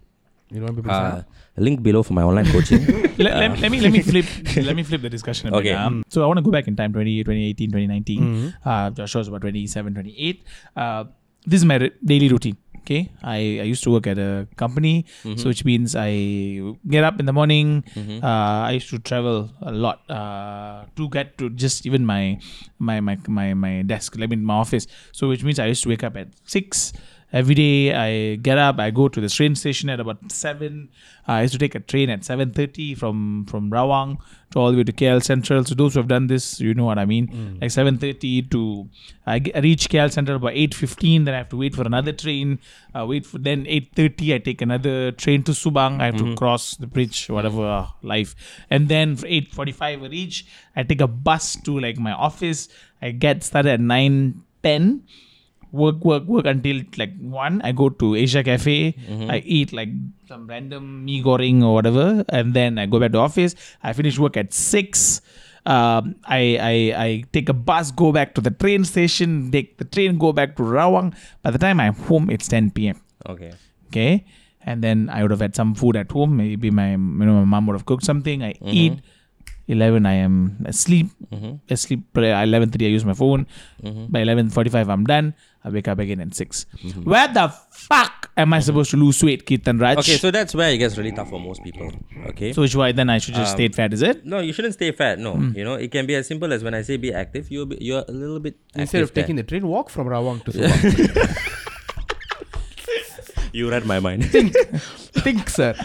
You don't want people to Uh, link below for my online coaching. let, let, let me let me flip let me flip the discussion a bit. Okay. Um, so I want to go back in time 20, 2018, 2019. Uh, Joshua was about 27, 28. This is my r- daily routine. Okay, I, I used to work at a company, so which means I get up in the morning. Uh, I used to travel a lot uh, to get to just even my my my my my desk, I mean my office. So which means I used to wake up at six every day i get up i go to the train station at about 7 uh, i used to take a train at 7.30 from from rawang to all the way to kl central. So those who have done this you know what i mean. Like 7.30 to i reach kl central by 8.15 then i have to wait for another train. Uh, wait for then 8.30 i take another train to subang. I have to cross the bridge whatever uh, life. And then for 8.45 i reach i take a bus to like my office. I get started at 9.10 work, work, work until like one. I go to Asia Cafe. Mm-hmm. I eat like some random mee goreng or whatever, and then I go back to office. I finish work at six. Um, I, I I take a bus, go back to the train station, take the train, go back to Rawang. By the time I'm home, it's 10 p.m. okay. Okay, and then I would have had some food at home. Maybe my you know my mom would have cooked something. I mm-hmm. eat. 11 I am asleep. Mm-hmm. Asleep. Eleven thirty I use my phone. By eleven forty five I'm done. I wake up again at 6 mm-hmm. Where the fuck am I mm-hmm. supposed to lose weight, Keith and Raj? Okay, so that's where it gets really tough for most people. Okay. so which why then I should just um, stay fat? Is it? no, you shouldn't stay fat. No, Hmm. you know it can be as simple as when I say be active, you're be- you're a little bit Instead active of taking the train, walk from Rawang to Subang. You read my mind. think, think, sir.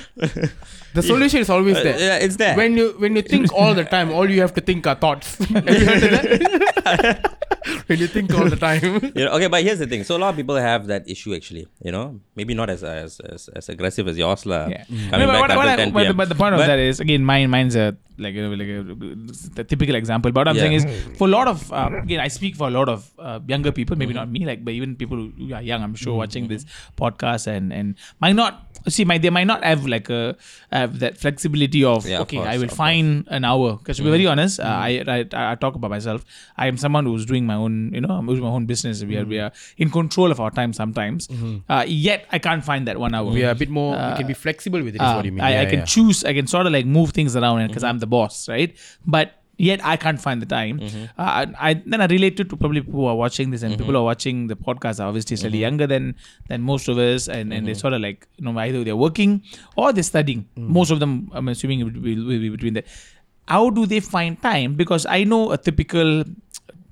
The solution is always there. Uh, yeah, it's there. When you when you think all the time, all you have to think are thoughts. Have you heard of that? when you think all the time. you know, okay, but here's the thing. So a lot of people have that issue actually. You know, maybe not as as as, as aggressive as yours. Yeah. Coming No, back but, what, what I- 10 but, PM. but the point of that is again mine mine's a like you know, like a, the typical example. But what i'm Yeah. saying is for a lot of uh, again i speak for a lot of uh, younger people maybe not me like but even people who are young i'm sure watching this podcast and and might not see my they might not have like a have that flexibility of Yeah, of okay course, i will of find an hour. Because to be very honest uh, I, I i talk about myself. I am someone who's doing my own you know i'm doing my own business. We are we are in control of our time sometimes. Uh, yet i can't find that one hour. We are a bit more. we can be flexible with it. Is uh, what you mean? I, I can choose. I can sort of like move things around because I'm the boss, right? But yet I can't find the time. Mm-hmm. Uh, I, then I relate it to probably people who are watching this and mm-hmm. people who are watching the podcast are obviously slightly mm-hmm. younger than than most of us, and, and they sort of like you know either they're working or they're studying. Most of them, I'm assuming, it will be, will be between that. How do they find time? Because I know a typical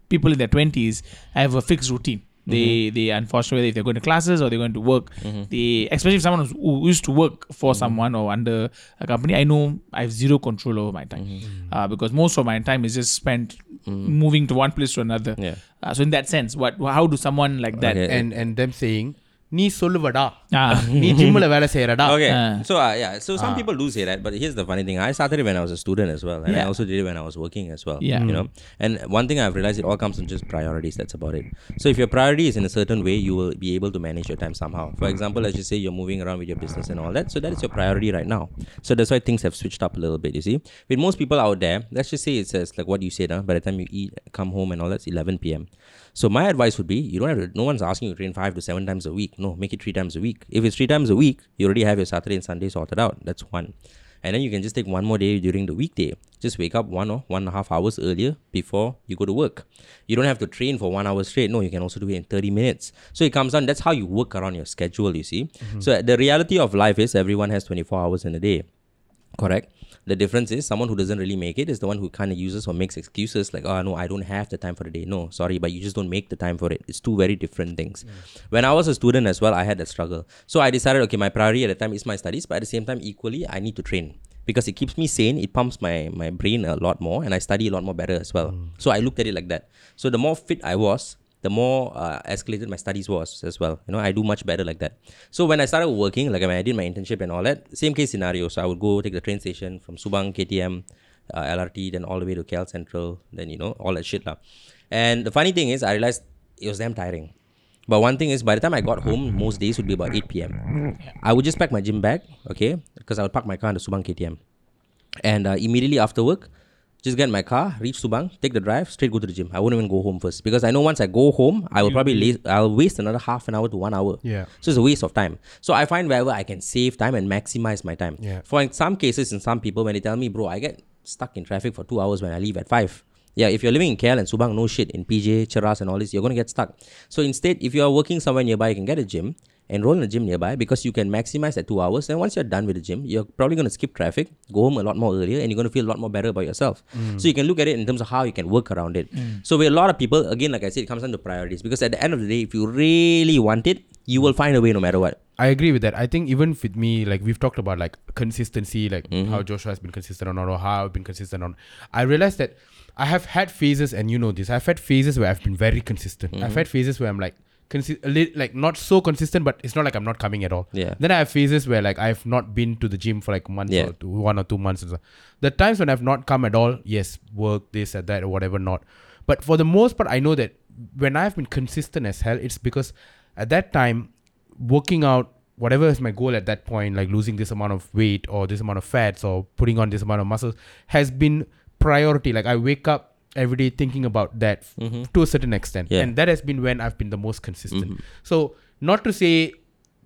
people in their twenties have a fixed routine. They mm-hmm. they unfortunately if they're going to classes or they're going to work, mm-hmm. they especially if someone who's, who used to work for mm-hmm. someone or under a company, I know I have zero control over my time uh, because most of my time is just spent moving to one place to another. Yeah. Uh, so in that sense, what how do someone like that? Okay. And uh, and them saying, நீ சொல்லுவடா Ah, நீ ஜிம்ல வேலை செய்யறடா Okay, Uh. so uh, yeah, so some people do say that, but here's the funny thing: I started it when I was a student as well, and I Yeah. also did it when I was working as well. Yeah. you know. And one thing I've realized it all comes from just priorities. That's about it. So if your priority is in a certain way, you will be able to manage your time somehow. For example, let's just say you're moving around with your business and all that, so that is your priority right now. So that's why things have switched up a little bit. You see, with most people out there, let's just say it says like what you said. Huh? By the time you eat, come home, and all that's 11 p.m. so my advice would be you don't have to, no one's asking you to train five to seven times a week. No, make it three times a week. If it's three times a week, you already have your Saturday and Sunday sorted out. That's one. And then you can just take one more day during the weekday. Just wake up one or one and a half hours earlier before you go to work. You don't have to train for one hour straight. No, you can also do it in 30 minutes. So it comes down, that's how you work around your schedule, you see. Mm-hmm. So the reality of life is everyone has 24 hours in a day. Correct. The difference is someone who doesn't really make it is the one who kind of uses or makes excuses like, oh, no, I don't have the time for the day. No, sorry, but you just don't make the time for it. It's two very different things. Mm. When I was a student as well, I had that struggle. So I decided, okay, my priority at the time is my studies, but at the same time, equally, I need to train because it keeps me sane. It pumps my, my brain a lot more and I study a lot more better as well. Mm. So I looked at it like that. So the more fit I was, the more uh, escalated my studies was as well. You know, I do much better like that. So when I started working, like when I did my internship and all that, same case scenario. So I would go take the train station from Subang, KTM, uh, LRT, then all the way to KL Central, then you know all that shit lah. And the funny thing is, I realized it was damn tiring. But one thing is, by the time I got home, most days would be about 8 p.m. I would just pack my gym bag, okay, because I would park my car in the Subang KTM. And uh, immediately after work, just get in my car, reach Subang, take the drive, straight go to the gym. I won't even go home first because I know once I go home, I will probably la- I'll waste another half an hour to one hour. Yeah. So it's a waste of time. So I find wherever I can save time and maximize my time. Yeah. For in some cases, in some people, when they tell me, bro, I get stuck in traffic for two hours when I leave at five. Yeah, if you're living in KL and Subang, no shit, in PJ, Cheras and all this, you're going to get stuck. So instead, if you're working somewhere nearby, you can get a gym, enroll in a gym nearby because you can maximize that two hours. And once you're done with the gym, you're probably going to skip traffic, go home a lot more earlier, and you're going to feel a lot more better about yourself. So you can look at it in terms of how you can work around it. So with a lot of people, again, like I said, it comes down to priorities because at the end of the day, if you really want it, you will find a way no matter what. I agree with that. I think even with me, like we've talked about like consistency, like Mm-hmm. how Joshua has been consistent on or how I've been consistent on. I realized that I have had phases, and you know this. I've had phases where I've been very consistent. Mm-hmm. I've had phases where I'm like consi- like not so consistent, but it's not like I'm not coming at all. Yeah. Then I have phases where like I've not been to the gym for like months Yeah. or two, one or two months. And so. The times when I've not come at all, yes, work this and that or whatever not. But for the most part, I know that when I've been consistent as hell, it's because at that time, working out whatever is my goal at that point, like losing this amount of weight or this amount of fats or putting on this amount of muscles, has been priority. Like I wake up every day thinking about that f- mm-hmm. to a certain extent, Yeah. and that has been when I've been the most consistent. Mm-hmm. So not to say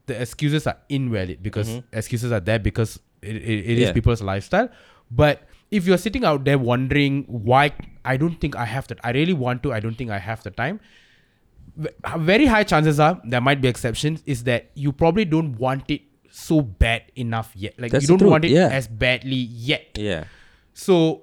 the excuses are invalid because mm-hmm. excuses are there because it, it, it is Yeah. people's lifestyle, but if you're sitting out there wondering why I don't think I have that, I really want to, I don't think I have the time very high chances are there might be exceptions is that you probably don't want it so bad enough yet like That's you don't want it yeah. as badly yet Yeah. so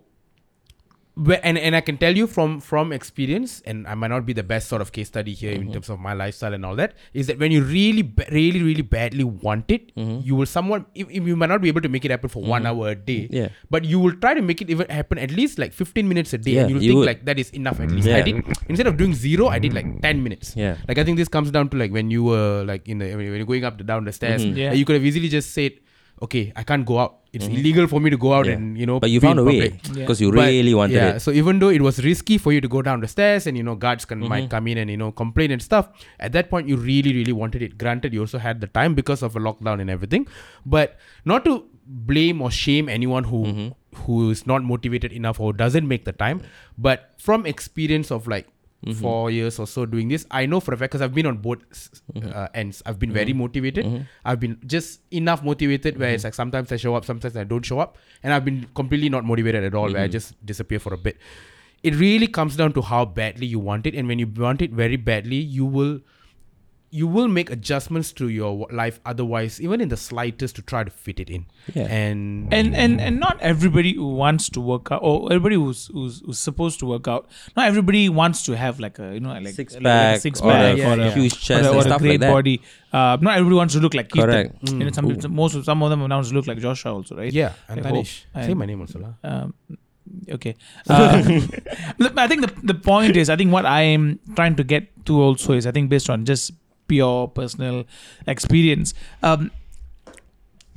and, and i can tell you from from experience and i might not be the best sort of case study here Mm-hmm. in terms of my lifestyle and all that is that when you really really really badly want it Mm-hmm. you will somewhat if, if you might not be able to make it happen for one hour a day Yeah. but you will try to make it even happen at least like 15 minutes a day Yeah, and you'll you think would. like that is enough at least i did instead of doing zero i did like 10 minutes Yeah. like I think this comes down to like when you were like in the when you're going up the down the stairs, Mm-hmm. Yeah. you could have easily just said, "Okay, I can't go out. It's illegal for me to go out Yeah. and you know." But you be found a way public." Yeah. because you But, really wanted yeah, it. so even though it was risky for you to go down the stairs and you know guards can Mm-hmm. might come in and you know complain and stuff, at that point you really really wanted it. Granted, you also had the time because of a lockdown and everything, but not to blame or shame anyone who Mm-hmm. who is not motivated enough or doesn't make the time, but from experience of like. Mm-hmm. Four years or so doing this, I know for a fact because I've been on both Mm-hmm. uh, ends. I've been very motivated. I've been just enough motivated where it's Mm-hmm. like sometimes I show up, sometimes I don't show up, and I've been completely not motivated at all. Where Mm-hmm. I just disappear for a bit. It really comes down to how badly you want it, and when you want it very badly, you will you will make adjustments to your life otherwise even in the slightest to try to fit it in Yeah. and and and and not everybody who wants to work out or everybody who's who's, who's supposed to work out not everybody wants to have like a you know like Six like, like a pack six or pack a or a huge chest or a, and or a stuff great like that. body uh, not everybody wants to look like Keith. Correct. You know, some, most of some of them want to look like Joshua also right yeah I and hope- Tanish. say and- my name also lah. um, okay. Uh, I think the, the point is, I think what I am trying to get to also is, I think based on just pure personal experience, um,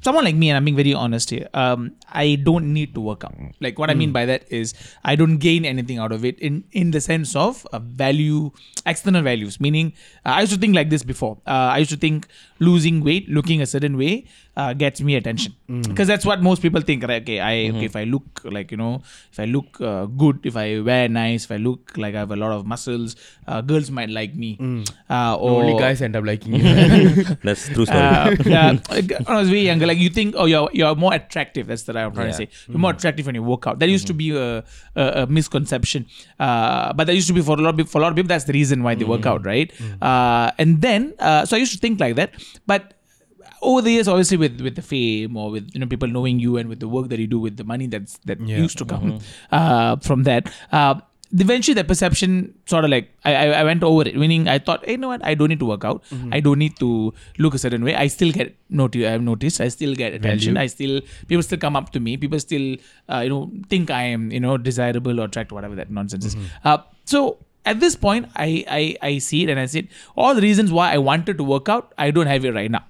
someone like me, and I'm being very honest here, um, I don't need to work out. Like what I mean by that is, I don't gain anything out of it in in the sense of uh, value, external values. Meaning, uh, I used to think like this before. Uh, I used to think losing weight, looking a certain way, uh, gets me attention because that's what most people think. Right? Okay, I okay if I look like you know, if I look uh, good, if I wear nice, if I look like I have a lot of muscles, uh, girls might like me. Uh, or only guys end up liking you That's true story. yeah, when I was very younger, like you think, oh, you're you're more attractive. That's the I'm trying to say. You're more attractive when you work out. That used to be a, a, a misconception, uh, but that used to be for a lot of people, for a lot of people. That's the reason why they work out, right? Uh, and then, uh, so I used to think like that, but over the years, obviously, with with the fame or with you know people knowing you and with the work that you do with the money that's that Yeah. used to come uh, from that. Uh, eventually, the perception sort of like I, I I went over it. Meaning, I thought, hey, you know what? I don't need to work out. I don't need to look a certain way. I still get noti- I have noticed. I still get attention. Value. I still people still come up to me. People still uh, you know think I am you know desirable or attractive, whatever that nonsense is. Uh, so at this point, I, I I see it and I said all the reasons why I wanted to work out, I don't have it right now,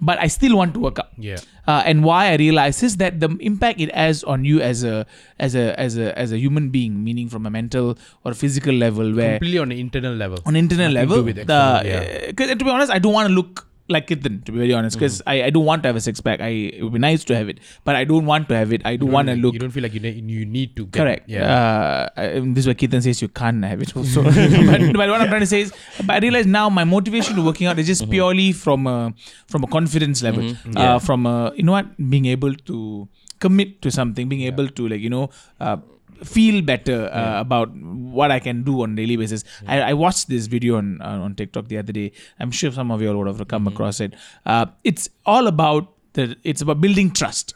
but I still want to work out. Yeah. Uh, and why I realize is that the impact it has on you as a as a as a as a human being, meaning from a mental or physical level, where Completely on the internal level. on internal Nothing level, the, yeah. uh, to be honest, I don't want to look like Ketan, to be very honest, because Mm-hmm. I, I don't want to have a six pack. I it would be nice to have it, but I don't want to have it. I don't want to look You don't feel like you need, you need to. Get, Correct. Yeah. Uh, I- this is where Ketan says you can't have it also. but, but what I'm trying to say is, but I realize now my motivation to working out is just purely from a from a confidence level, uh, from a you know what being able to commit to something, being able to like you know. Uh, feel better uh, about what I can do on a daily basis. I, I watched this video on uh, on TikTok the other day. I'm sure some of you all would have come across it. Uh, it's all about the it's about building trust.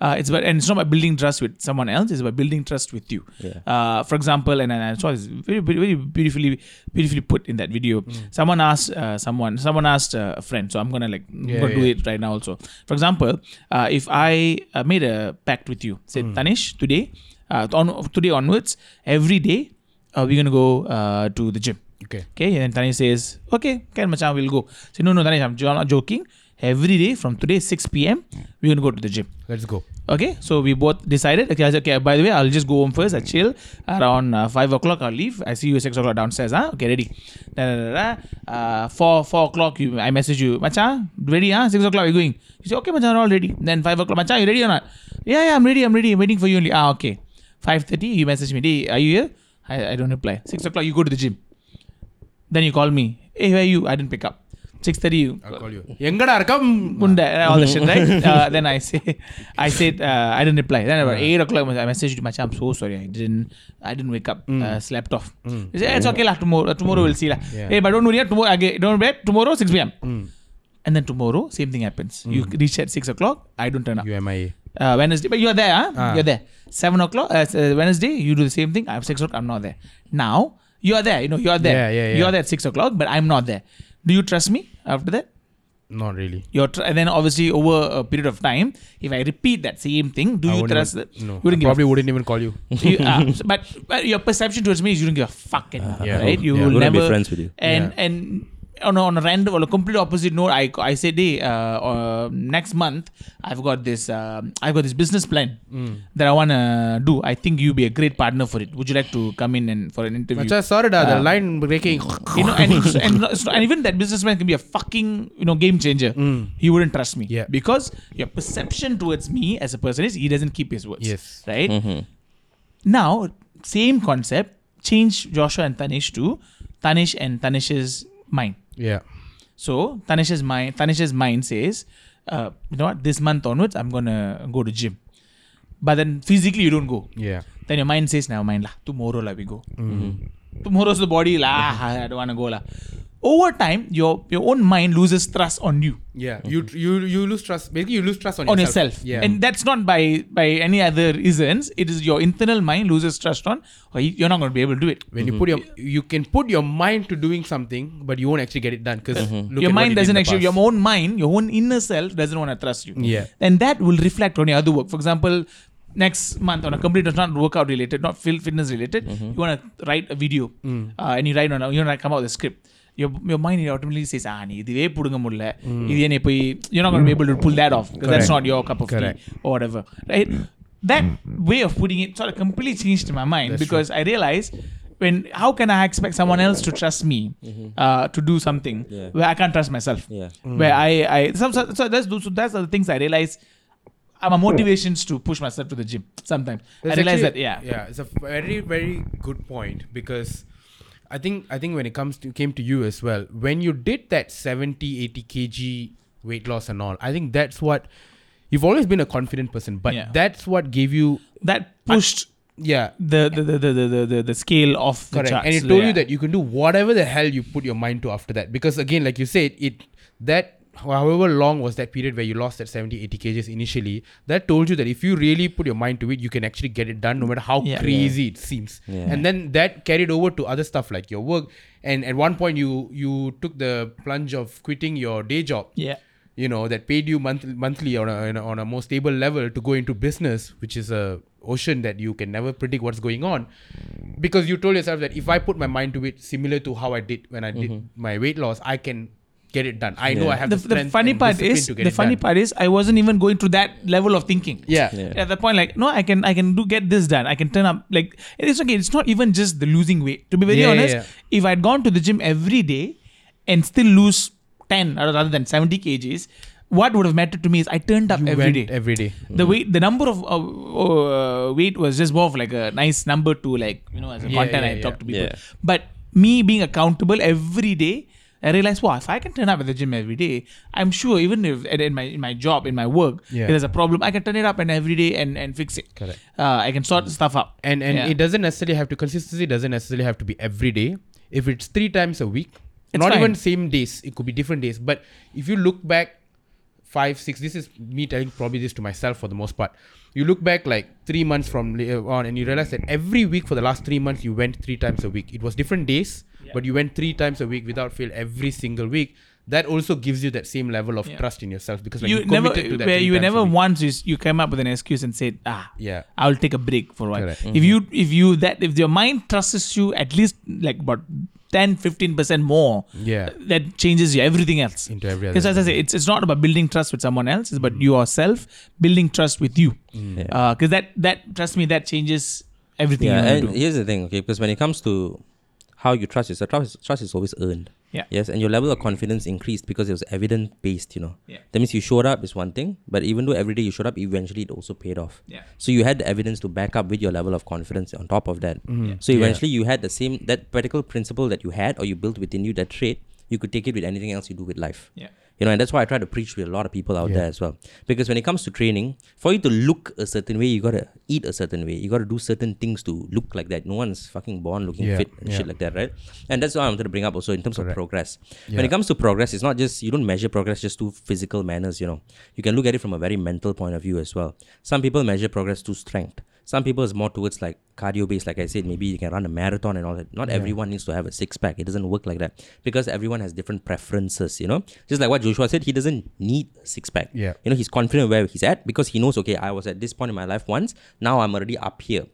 Uh, it's about and it's not about building trust with someone else. It's about building trust with you. Yeah. Uh, for example, and, and I saw this very, very, beautifully, beautifully put in that video. Someone asked uh, someone, someone asked a friend. So I'm gonna like I'm gonna do it right now. Also, for example, uh, if I uh, made a pact with you, said Tanish today, uh, on today onwards, every day, uh, we're gonna go uh, to the gym. Okay. Okay, and then Tanish says, okay, can macam we'll go. Say, no, no, Tanish, I'm not joking. Every day from today 6 p.m. we're gonna go to the gym. Let's go. Okay, so we both decided. Okay, I said, okay. By the way, I'll just go home first. I chill around uh, five o'clock. I'll leave. I see you at six o'clock downstairs. Huh? Okay, ready. Da, da, da, da. Uh, four four o'clock. You, I message you, Macha, ready? Huh? Six o'clock. We're going. You say, okay, Macha, we're all ready. Then five o'clock, Macha, you ready or not? Yeah, yeah, I'm ready. I'm ready. I'm waiting for you only. Ah, okay. 5.30, you message me, hey, are you here? I, I don't reply. 6 o'clock, you go to the gym. Then you call me, hey, where are you? I didn't pick up. 6.30, you... I'll call you. Yengada arkam? Munda, all the shit, right? Uh, then I say, I said, uh, I didn't reply. Then about 8 o'clock, I messaged my chap, I'm so sorry, I didn't, I didn't wake up, mm. uh, slept off. Mm. He said, eh, it's okay lah, tomorrow, uh, tomorrow mm. we'll see lah. Yeah. Hey, but don't worry, tomorrow, again, don't worry, tomorrow 6 p.m. Mm. And then tomorrow, same thing happens. Mm. You reach at 6 o'clock, I don't turn up. You MIA. Uh, Wednesday, but you're there, huh? Ah. You're there. Seven o'clock, uh, uh, Wednesday, you do the same thing. I'm six o'clock, I'm not there. Now, you're there, you know, you're there. Yeah, yeah, yeah. You're there at six o'clock, but I'm not there. Do you trust me after that? Not really. You're tr- and then obviously over a period of time, if I repeat that same thing, do I you trust even- that? No. You wouldn't I give probably wouldn't even call you. you, uh, but, but your perception towards me is you don't give a fuck anymore, Yeah. right? You Yeah. will Wouldn't be friends with you. And Yeah. and on a, on a random on a complete opposite note, I I said, hey, uh, uh, next month I've got this um I've got this business plan Mm. that I wanna do. I think you'd be a great partner for it. Would you like to come in and for an interview? Macha, sorry da, the Ah. line breaking. you know, and, it's- and, it's and even that businessman can be a fucking you know game changer. He wouldn't trust me Mm. Yeah. because your perception towards me as a person is he doesn't keep his words. Yes. Right now, same concept. Change Joshua and Tanish to Tanish and Tanish's mind. Yeah. So Tanish's mind, Tanish's mind says, uh, you know what? This month onwards, I'm gonna go to gym. But then physically you don't go. Yeah. Then your mind says, never mind lah. Tomorrow lah we go. Tomorrow's the body lah. I don't wanna go lah. Over time, your your own mind loses trust on you, Yeah. You you you lose trust. Basically, you lose trust on, on yourself. yourself, Yeah. and that's not by by any other reasons. It is your internal mind loses trust on, or you- you're not going to be able to do it. when you mm-hmm. put your you can put your mind to doing something, but you won't actually get it done because mm-hmm. your mind doesn't actually, your own mind, your own inner self doesn't want to trust you. Yeah. And that will reflect on your other work. For example, next month on a complete it's not workout related, not fitness related, mm-hmm. you want to write a video mm. uh, and you write on, a- you want to come out with a script Your, your mind automatically says, ah, நீ இதுவே புடுங்க முடியல இது என்ன போய் you're not going to be able to pull that off because that's Correct. not your cup of Correct. tea or whatever, right? That way of putting it sort of completely changed my mind That's because I realized when how can I expect someone else to trust me uh, to do something Yeah. where I can't trust myself? Yeah. Where I, I some, so, so that's those so that's the things I realize are my motivations to push myself to the gym. Sometimes I realize that yeah, yeah it's a very very good point because i think i think when it comes to came to you as well when you did that 70 80 kg weight loss and all i think that's what you've always been a confident person but Yeah. that's what gave you that pushed yeah the the the the the, the, the, scale of the correct and it told Yeah. you that you can do whatever the hell you put your mind to after that because again like you said it that however long was that period where you lost that 70 80 kgs initially that told you that if you really put your mind to it you can actually get it done no matter how Yeah. crazy it seems Yeah. and then that carried over to other stuff like your work and at one point you you took the plunge of quitting your day job yeah. you know that paid you month- monthly on a, on a on a more stable level to go into business which is a ocean that you can never predict what's going on because you told yourself that if I put my mind to it, similar to how I did when I did mm-hmm. my weight loss, I can get it done. I know I have the, the, the funny part is the funny done. part is I wasn't even going to that level of thinking. Yeah. Yeah. At the point, like, no, I can I can do get this done. I can turn up like it's okay. It's not even just the losing weight. To be very Yeah, yeah, honest, yeah. if I'd gone to the gym every day and still lose ten rather than seventy kgs, what would have mattered to me is I turned up You every went day. every day. The weight, the number of uh, uh, weight was just more of like a nice number to like you know as a Yeah, content yeah, I yeah. talk to people. Yeah. But me being accountable every day, I realized, wow, if I can turn up at the gym every day, I'm sure even if in my in my job in my work Yeah. if there's a problem, I can turn it up and every day and and fix it. Correct. Uh, I can sort stuff out. And and Yeah. it doesn't necessarily have to consistency doesn't necessarily have to be every day. If it's three times a week, It's not fine. even same days, it could be different days. But if you look back five, six, this is me telling probably this to myself for the most part. You look back like three months from on and you realize that every week for the last three months you went three times a week. It was different days, but you went three times a week without fail every single week. That also gives you that same level of Yeah. trust in yourself because like, you you, never committed to that where you never once is you came up with an excuse and said ah Yeah. I'll take a break for a while. Correct. If mm-hmm. you if you that if your mind trusts you at least like about 10 15 percent more Yeah. that changes you everything else Into every because as I say it's, it's not about building trust with someone else it's about mm. yourself building trust with you mm. uh, Yeah. because that that trust me that changes everything Yeah, you and do here's the thing, okay, because when it comes to how you trust yourself, trust, trust is always earned. Yeah. Yes, and your level of confidence increased because it was evidence based, you know. Yeah. That means you showed up is one thing, but even though every day you showed up, eventually it also paid off. Yeah. So you had the evidence to back up with your level of confidence on top of that. Mm-hmm. So Yeah. eventually you had the same that particular principle that you had or you built within you, that trait, you could take it with anything else you do with life. yeah You know, and that's why I try to preach with a lot of people out Yeah. there as well. Because when it comes to training, for you to look a certain way, you gotta eat a certain way. You gotta do certain things to look like that. No one's fucking born looking Yeah, fit and yeah. shit like that, right? And that's what I wanted to bring up also in terms Correct. of progress. When it comes to progress, it's not just you don't measure progress just through physical manners, you know. You can look at it from a very mental point of view as well. Some people measure progress through strength. Some people is more towards like cardio based, like I said, maybe you can run a marathon and all that. Not everyone needs to have a six pack. It doesn't work like that. Because everyone has different preferences, you know. Just like what Joshua said, he doesn't need a six pack. Yeah. You know, he's confident where he's at because he knows, okay, I was at this point in my life once. Now I'm already up here.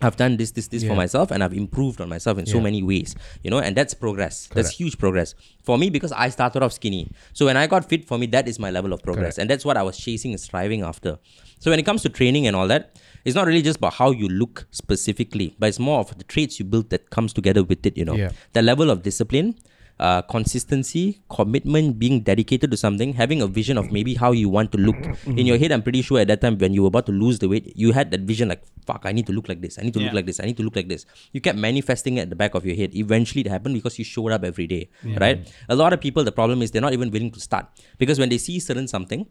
I've done this, this, this for myself, and I've improved on myself in so many ways, you know, and that's progress. That's huge progress for me because I started off skinny. So when I got fit, for me, that is my level of progress, Correct. and that's what I was chasing and striving after. So when it comes to training and all that, it's not really just about how you look specifically, but it's more of the traits you build that comes together with it. You know, Yeah. the level of discipline. Uh, consistency, commitment, being dedicated to something, having a vision of maybe how you want to look. In your head, I'm pretty sure at that time when you were about to lose the weight, you had that vision like, fuck, I need to look like this. I need to look like this. I need to look like this. You kept manifesting it at the back of your head. Eventually, it happened because you showed up every day, right? A lot of people, the problem is they're not even willing to start because when they see certain something,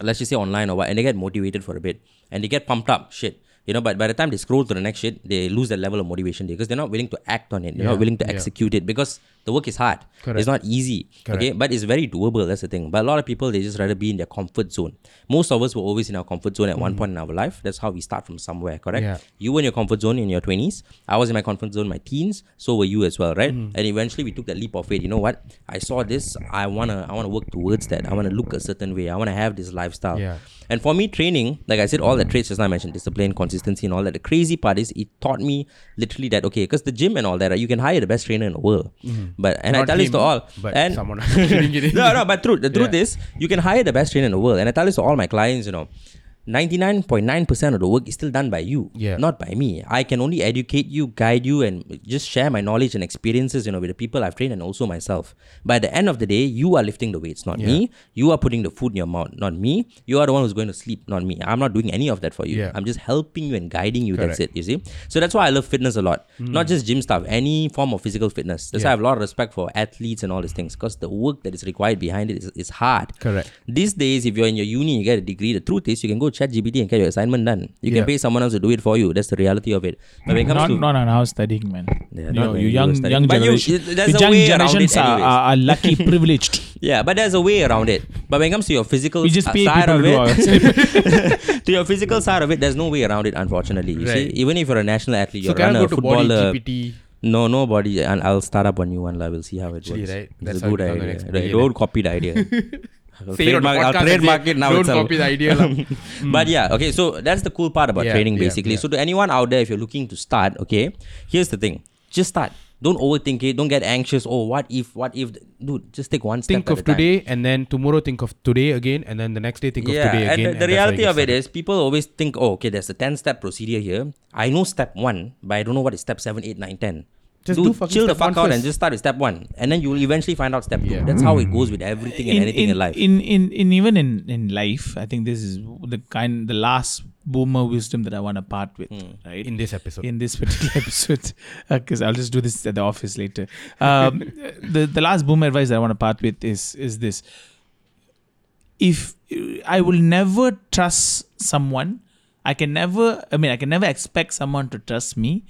let's just say online or what, and they get motivated for a bit and they get pumped up, shit. You know, but by the time they scroll to the next shit, they lose that level of motivation because they're not willing to act on it. They're Yeah, not willing to yeah. execute it because the work is hard. Correct. It's not easy. Okay, but it's very doable. That's the thing. But a lot of people they just rather be in their comfort zone. Most of us were always in our comfort zone at one point in our life. That's how we start from somewhere. Correct. Yeah. You were in your comfort zone in your twenties. I was in my comfort zone in my teens. So were you as well, right? Mm-hmm. And eventually we took that leap of faith. You know what? I saw this. I wanna I wanna work towards that. I wanna look a certain way. I wanna have this lifestyle. Yeah. And for me, training, like I said, all the traits just now I mentioned, discipline, consistency, and all that. The crazy part is it taught me literally that okay, because the gym and all that, right, you can hire the best trainer in the world. But and I Not tell this him, to all. but and someone kidding, kidding. no, no, but truth. The truth Yeah. is, you can hire the best trainer in the world, and I tell this to all my clients. You know, ninety-nine point nine percent of the work is still done by you, Yeah. not by me. I can only educate you, guide you, and just share my knowledge and experiences. You know, with the people I've trained and also myself. By the end of the day, you are lifting the weights, not me. You are putting the food in your mouth, not me. You are the one who's going to sleep, not me. I'm not doing any of that for you. Yeah. I'm just helping you and guiding you. That's it. You see. So that's why I love fitness a lot. Hmm. Not just gym stuff, any form of physical fitness. That's why I have a lot of respect for athletes and all these things because the work that is required behind it is, is hard. Correct. These days, if you're in your uni, you get a degree. The truth is, you can go ChatGPT and get your assignment done. You Yeah. can pay someone else to do it for you. That's the reality of it. But when it comes not to not on our studying man Yeah, you, know, you you young were young But you- generation it- there's a young way around it generations are, are, are lucky privileged yeah, but there's a way around it. But when it comes to your physical we just pay side of to do our it, to your physical side of it, there's no way around it. Unfortunately, you see, even if you're a national athlete, So you're can a I go to body footballer. GPT? No, nobody, and I'll start up a new one. lah. We'll see how it Actually, works. right? It's That's a good idea. Right. Don't copy the idea. I'll say it on the trademark- I'll podcast and trademark say, it now Don't itself." copy the idea. lah." Hmm. But yeah, okay. So that's the cool part about Yeah, training, basically. yeah. So to anyone out there, if you're looking to start, okay, here's the thing: just start. Don't overthink it. Don't get anxious. Oh, what if? What if? Dude, just take one step think of a time. today, and then tomorrow think of today again, and then the next day think yeah, of today and again. the, and the that's how reality of it is, people always think, oh, okay, there's a ten-step procedure here. I know step one, but I don't know what is step seven, eight, nine, ten. Just Dude, do fucking chill the fuck one out and just start with step one, and then you will eventually find out step two. Yeah. That's how it hmm. goes with everything and anything in, life. In, in in even in in life, I think this is the kind the last boomer wisdom that I want to part with, hmm. right? in this episode. in this particular episode uh, because I'll just do this at the office later. Um, the the last boomer advice that I want to part with is is this: if I will never trust someone, I can never. I mean, I can never expect someone to trust me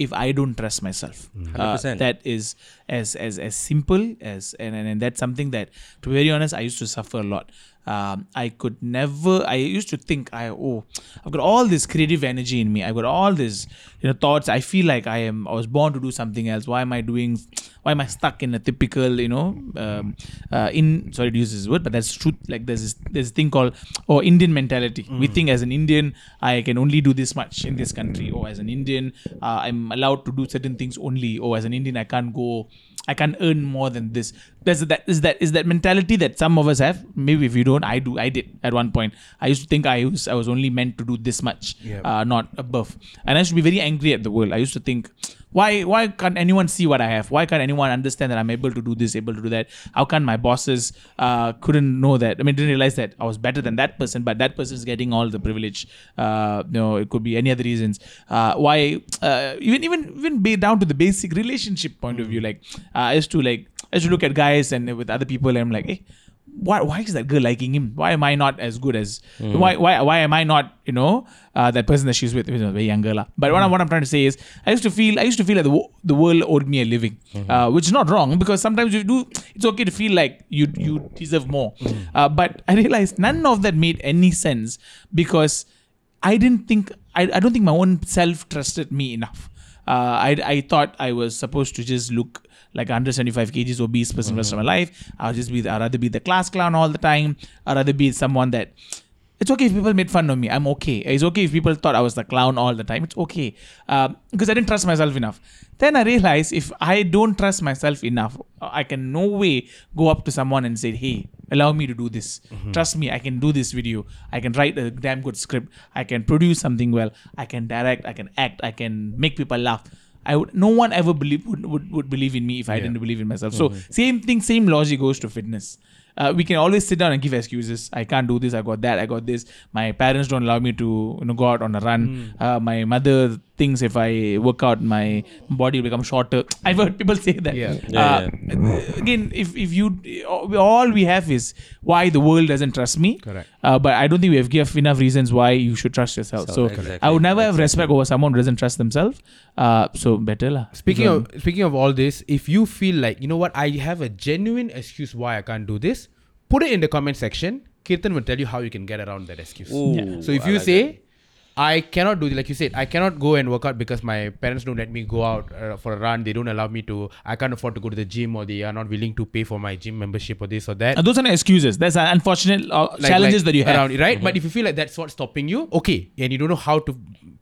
if I don't trust myself. Uh, 100%. that is as as as simple as and, and and that's something that, to be very honest, I used to suffer a lot. Um, I could never. I used to think I oh, I've got all this creative energy in me. I've got all this you know thoughts. I feel like I am. I was born to do something else. Why am I doing? Why am I stuck in a typical you know um, uh, in sorry to use this word, but that's truth. Like there's this there's a thing called or Indian mentality. We think as an Indian I can only do this much in this country, or as an Indian uh, I'm allowed to do certain things only, or as an Indian I can't go. I can earn more than this. There's that is that is that mentality that some of us have. Maybe if you don't, I do. I did at one point. I used to think I was I was only meant to do this much, Yeah. uh, not above. And I used to be very angry at the world. I used to think, why why can't anyone see what I have? Why can't anyone understand that I'm able to do this, able to do that? How can my bosses uh, couldn't know that? I mean, didn't realize that I was better than that person, but that person is getting all the privilege. Uh, you know, it could be any other reasons. Uh, why uh, even even even be down to the basic relationship point of view. Like uh, I used to like I used to look at guys and with other people, and I'm like, hey, why why is that girl liking him? Why am I not as good as why why why am I not you know uh, that person that she's with? You know, very younger lah. But what, I, what I'm trying to say is, I used to feel I used to feel like the wo- the world owed me a living, uh, which is not wrong because sometimes you do. It's okay to feel like you you deserve more, uh, but I realized none of that made any sense because I didn't think I, I don't think my own self trusted me enough. Uh, I I thought I was supposed to just look like 175 kgs obese person rest of my life. I'll just be the, I'd rather be the class clown all the time. I'd rather be someone that it's okay if people made fun of me. I'm okay. It's okay if people thought I was the clown all the time. It's okay um, because I didn't trust myself enough. Then I realized if I don't trust myself enough, I can no way go up to someone and say, "Hey, allow me to do this. Trust me, I can do this video. I can write a damn good script. I can produce something well. I can direct. I can act. I can make people laugh." I would, no one ever believe would, would, would believe in me if I didn't believe in myself. So same thing, same logic goes to fitness. Uh, we can always sit down and give excuses. I can't do this. I got that. I got this. My parents don't allow me to you know go out on a run. Uh, my mother thinks if I work out, my body will become shorter. I've heard people say that. Yeah. Yeah, Uh, Again, if if you all we have is why the world doesn't trust me. Correct. Uh, but I don't think we have give enough reasons why you should trust yourself. So, So exactly. I would never have respect over someone who doesn't trust themselves. Uh, so better lah. Speaking of speaking of all this, if you feel like you know what, I have a genuine excuse why I can't do this, put it in the comment section. Ketan will tell you how you can get around that excuse. Ooh, Yeah. So if I you like say, I cannot do like you said, I cannot go and work out because my parents don't let me go out uh, for a run. They don't allow me to. I can't afford to go to the gym, or they are not willing to pay for my gym membership or this or that. And those are not excuses. That's an unfortunate uh, Like- challenges like that you have. around it, right? But if you feel like that's what's stopping you, okay, and you don't know how to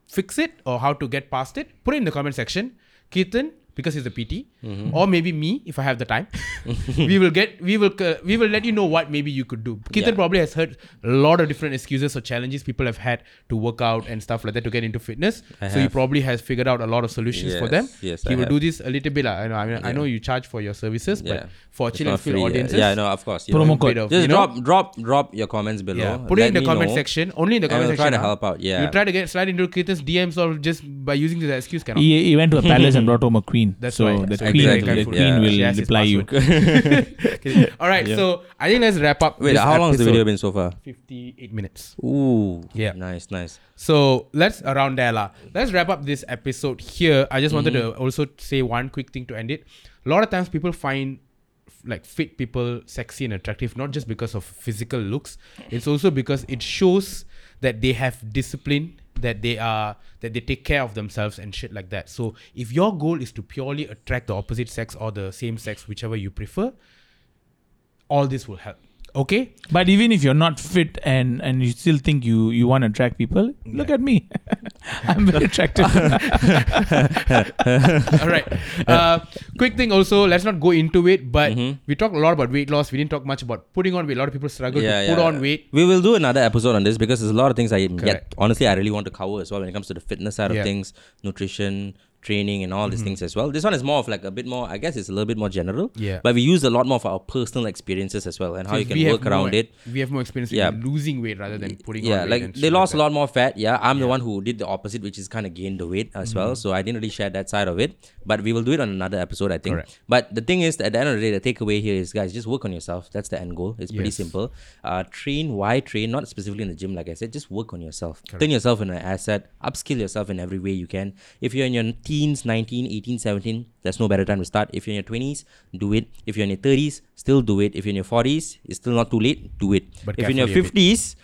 fix it or how to get past it, put it in the comment section. Ketan, because he's a PT, Mm-hmm. or maybe me if I have the time, we will get we will uh, we will let you know what maybe you could do. Ketan Yeah. probably has heard a lot of different excuses or challenges people have had to work out and stuff like that to get into fitness. I so he probably has figured out a lot of solutions for them. yes, he I will have. do this a little bit. lah. I know I, mean, I know you charge for your services, Yeah. but for It's chill not and feel free, yeah. audiences, Yeah, no, of course. Promo code. of, Just you know? drop, drop, drop your comments below. Yeah, put it in the comment know. section. Only in the And comment we'll try to ah. help out. Yeah. You try to get slide into Ketan's DMs or just by using the excuse cannot. He, he went to a palace and brought home a queen. That's so why. the So queen, exactly. the queen She will has reply you. Okay. All right, so I think let's wrap up. Wait, this how long has the video been so far? 58 minutes. Ooh. Yeah. Nice, nice. So let's around there lah. Let's wrap up this episode here. I just wanted Mm-hmm. to also say one quick thing to end it. A lot of times people find like fit people sexy and attractive not just because of physical looks. It's also because it shows that they have discipline, that they are that they take care of themselves and shit like that. So if your goal is to purely attract the opposite sex or the same sex, whichever you prefer, all this will help. Okay. But even if you're not fit and and you still think you you want to attract people, look at me. I'm very attractive. All right. Uh, quick thing also, let's not go into it, but Mm-hmm. we talked a lot about weight loss. We didn't talk much about putting on weight. A lot of people struggle Yeah, to put yeah. on weight. We will do another episode on this because there's a lot of things I Correct. yet honestly I really want to cover as well when it comes to the fitness side Yeah. of things, nutrition, training, and all these things as well. This one is more of like a bit more. I guess it's a little bit more general. Yeah. But we use a lot more of our personal experiences as well and how you can work around more, it. We have more experience Yeah. with losing weight rather than putting on yeah, like they lost like a lot more fat. Yeah, I'm the one who did the opposite, which is kind of gained the weight as well. So I didn't really share that side of it. But we will do it on another episode, I think. Correct. But the thing is, at the end of the day, the takeaway here is, guys, just work on yourself. That's the end goal. It's pretty simple. Uh, train. Why train? Not specifically in the gym, like I said. Just work on yourself. Turn yourself into an asset. Upskill yourself in every way you can. If you're in your teens, 19, 18, 17, there's no better time to start. If you're in your 20s, do it. If you're in your 30s, still do it. If you're in your 40s, it's still not too late. Do it. But if you're in your carefully a bit. 50s,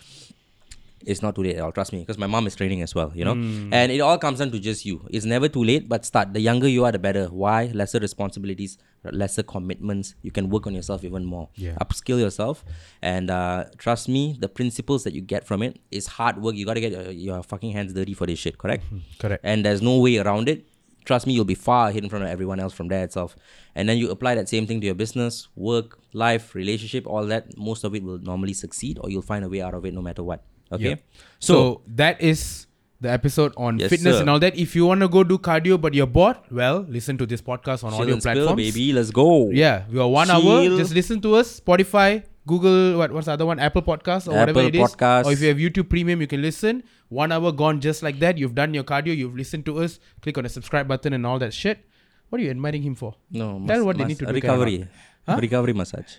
it's not too late at all. Trust me, because my mom is training as well. You know, Hmm. and it all comes down to just you. It's never too late, but start. The younger you are, the better. Why? Lesser responsibilities, lesser commitments. You can work on yourself even more. Yeah. Upskill yourself, and uh, trust me, the principles that you get from it is hard work. You gotta get your, your fucking hands dirty for this shit. Correct? Correct. And there's no way around it. Trust me, you'll be far ahead in front of everyone else from there itself. And then you apply that same thing to your business, work, life, relationship, all that. Most of it will normally succeed, or you'll find a way out of it no matter what. Okay. Yeah. So, that is the episode on Yes, fitness sir. and all that. If you want to go do cardio but you're bored, well, listen to this podcast on Chill audio and spill, platforms. baby. Let's go. Yeah, we are one hour. Just listen to us. Spotify, Google, what what's the other one? Apple Podcast or whatever Apple it is. Podcast. Or if you have YouTube Premium, you can listen. One hour gone just like that. You've done your cardio. You've listened to us. Click on the subscribe button and all that shit. What are you admiring him for? No. Tell what they need to do, Recovery. Huh? Recovery massage.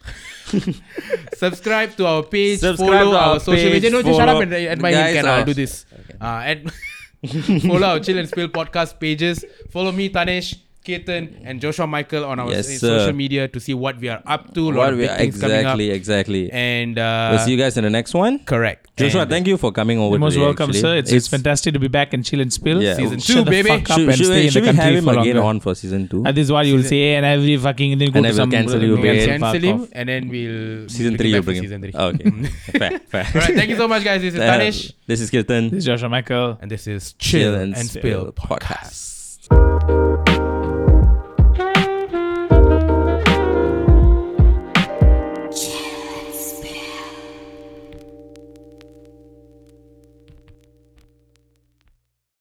Subscribe to our page. Subscribe follow to our, our social media. No, just shut up and admire him. Can I'll uh, do this. Uh, ad- follow our Chill and Spill podcast pages. Follow me, Tanesh. Ketan and Joshua Michael on our Yes, s- social media to see what we are up to. A lot What of we are, things coming up. exactly, exactly. And uh, we'll see you guys in the next one. correct. Joshua, And thank you for coming over. You're most today, welcome, actually. sir. It's, it's fantastic to be back in Chill and Spill. Yeah. Season Shut two, the baby. fuck up Should, and should stay we, in should the we have country him for again longer. on for season two? Uh, this is what you will say, and every fucking and then go And to I will some cancel you we'll We'll again. fuck cancel him off. and then we'll season bring three, you back for bring season him. three. Okay. fair, fair. All right, thank you so much, guys. This is Uh, Tanesh, This is Ketan. This is Joshua Michael. and this is Chill, and, Spill podcast.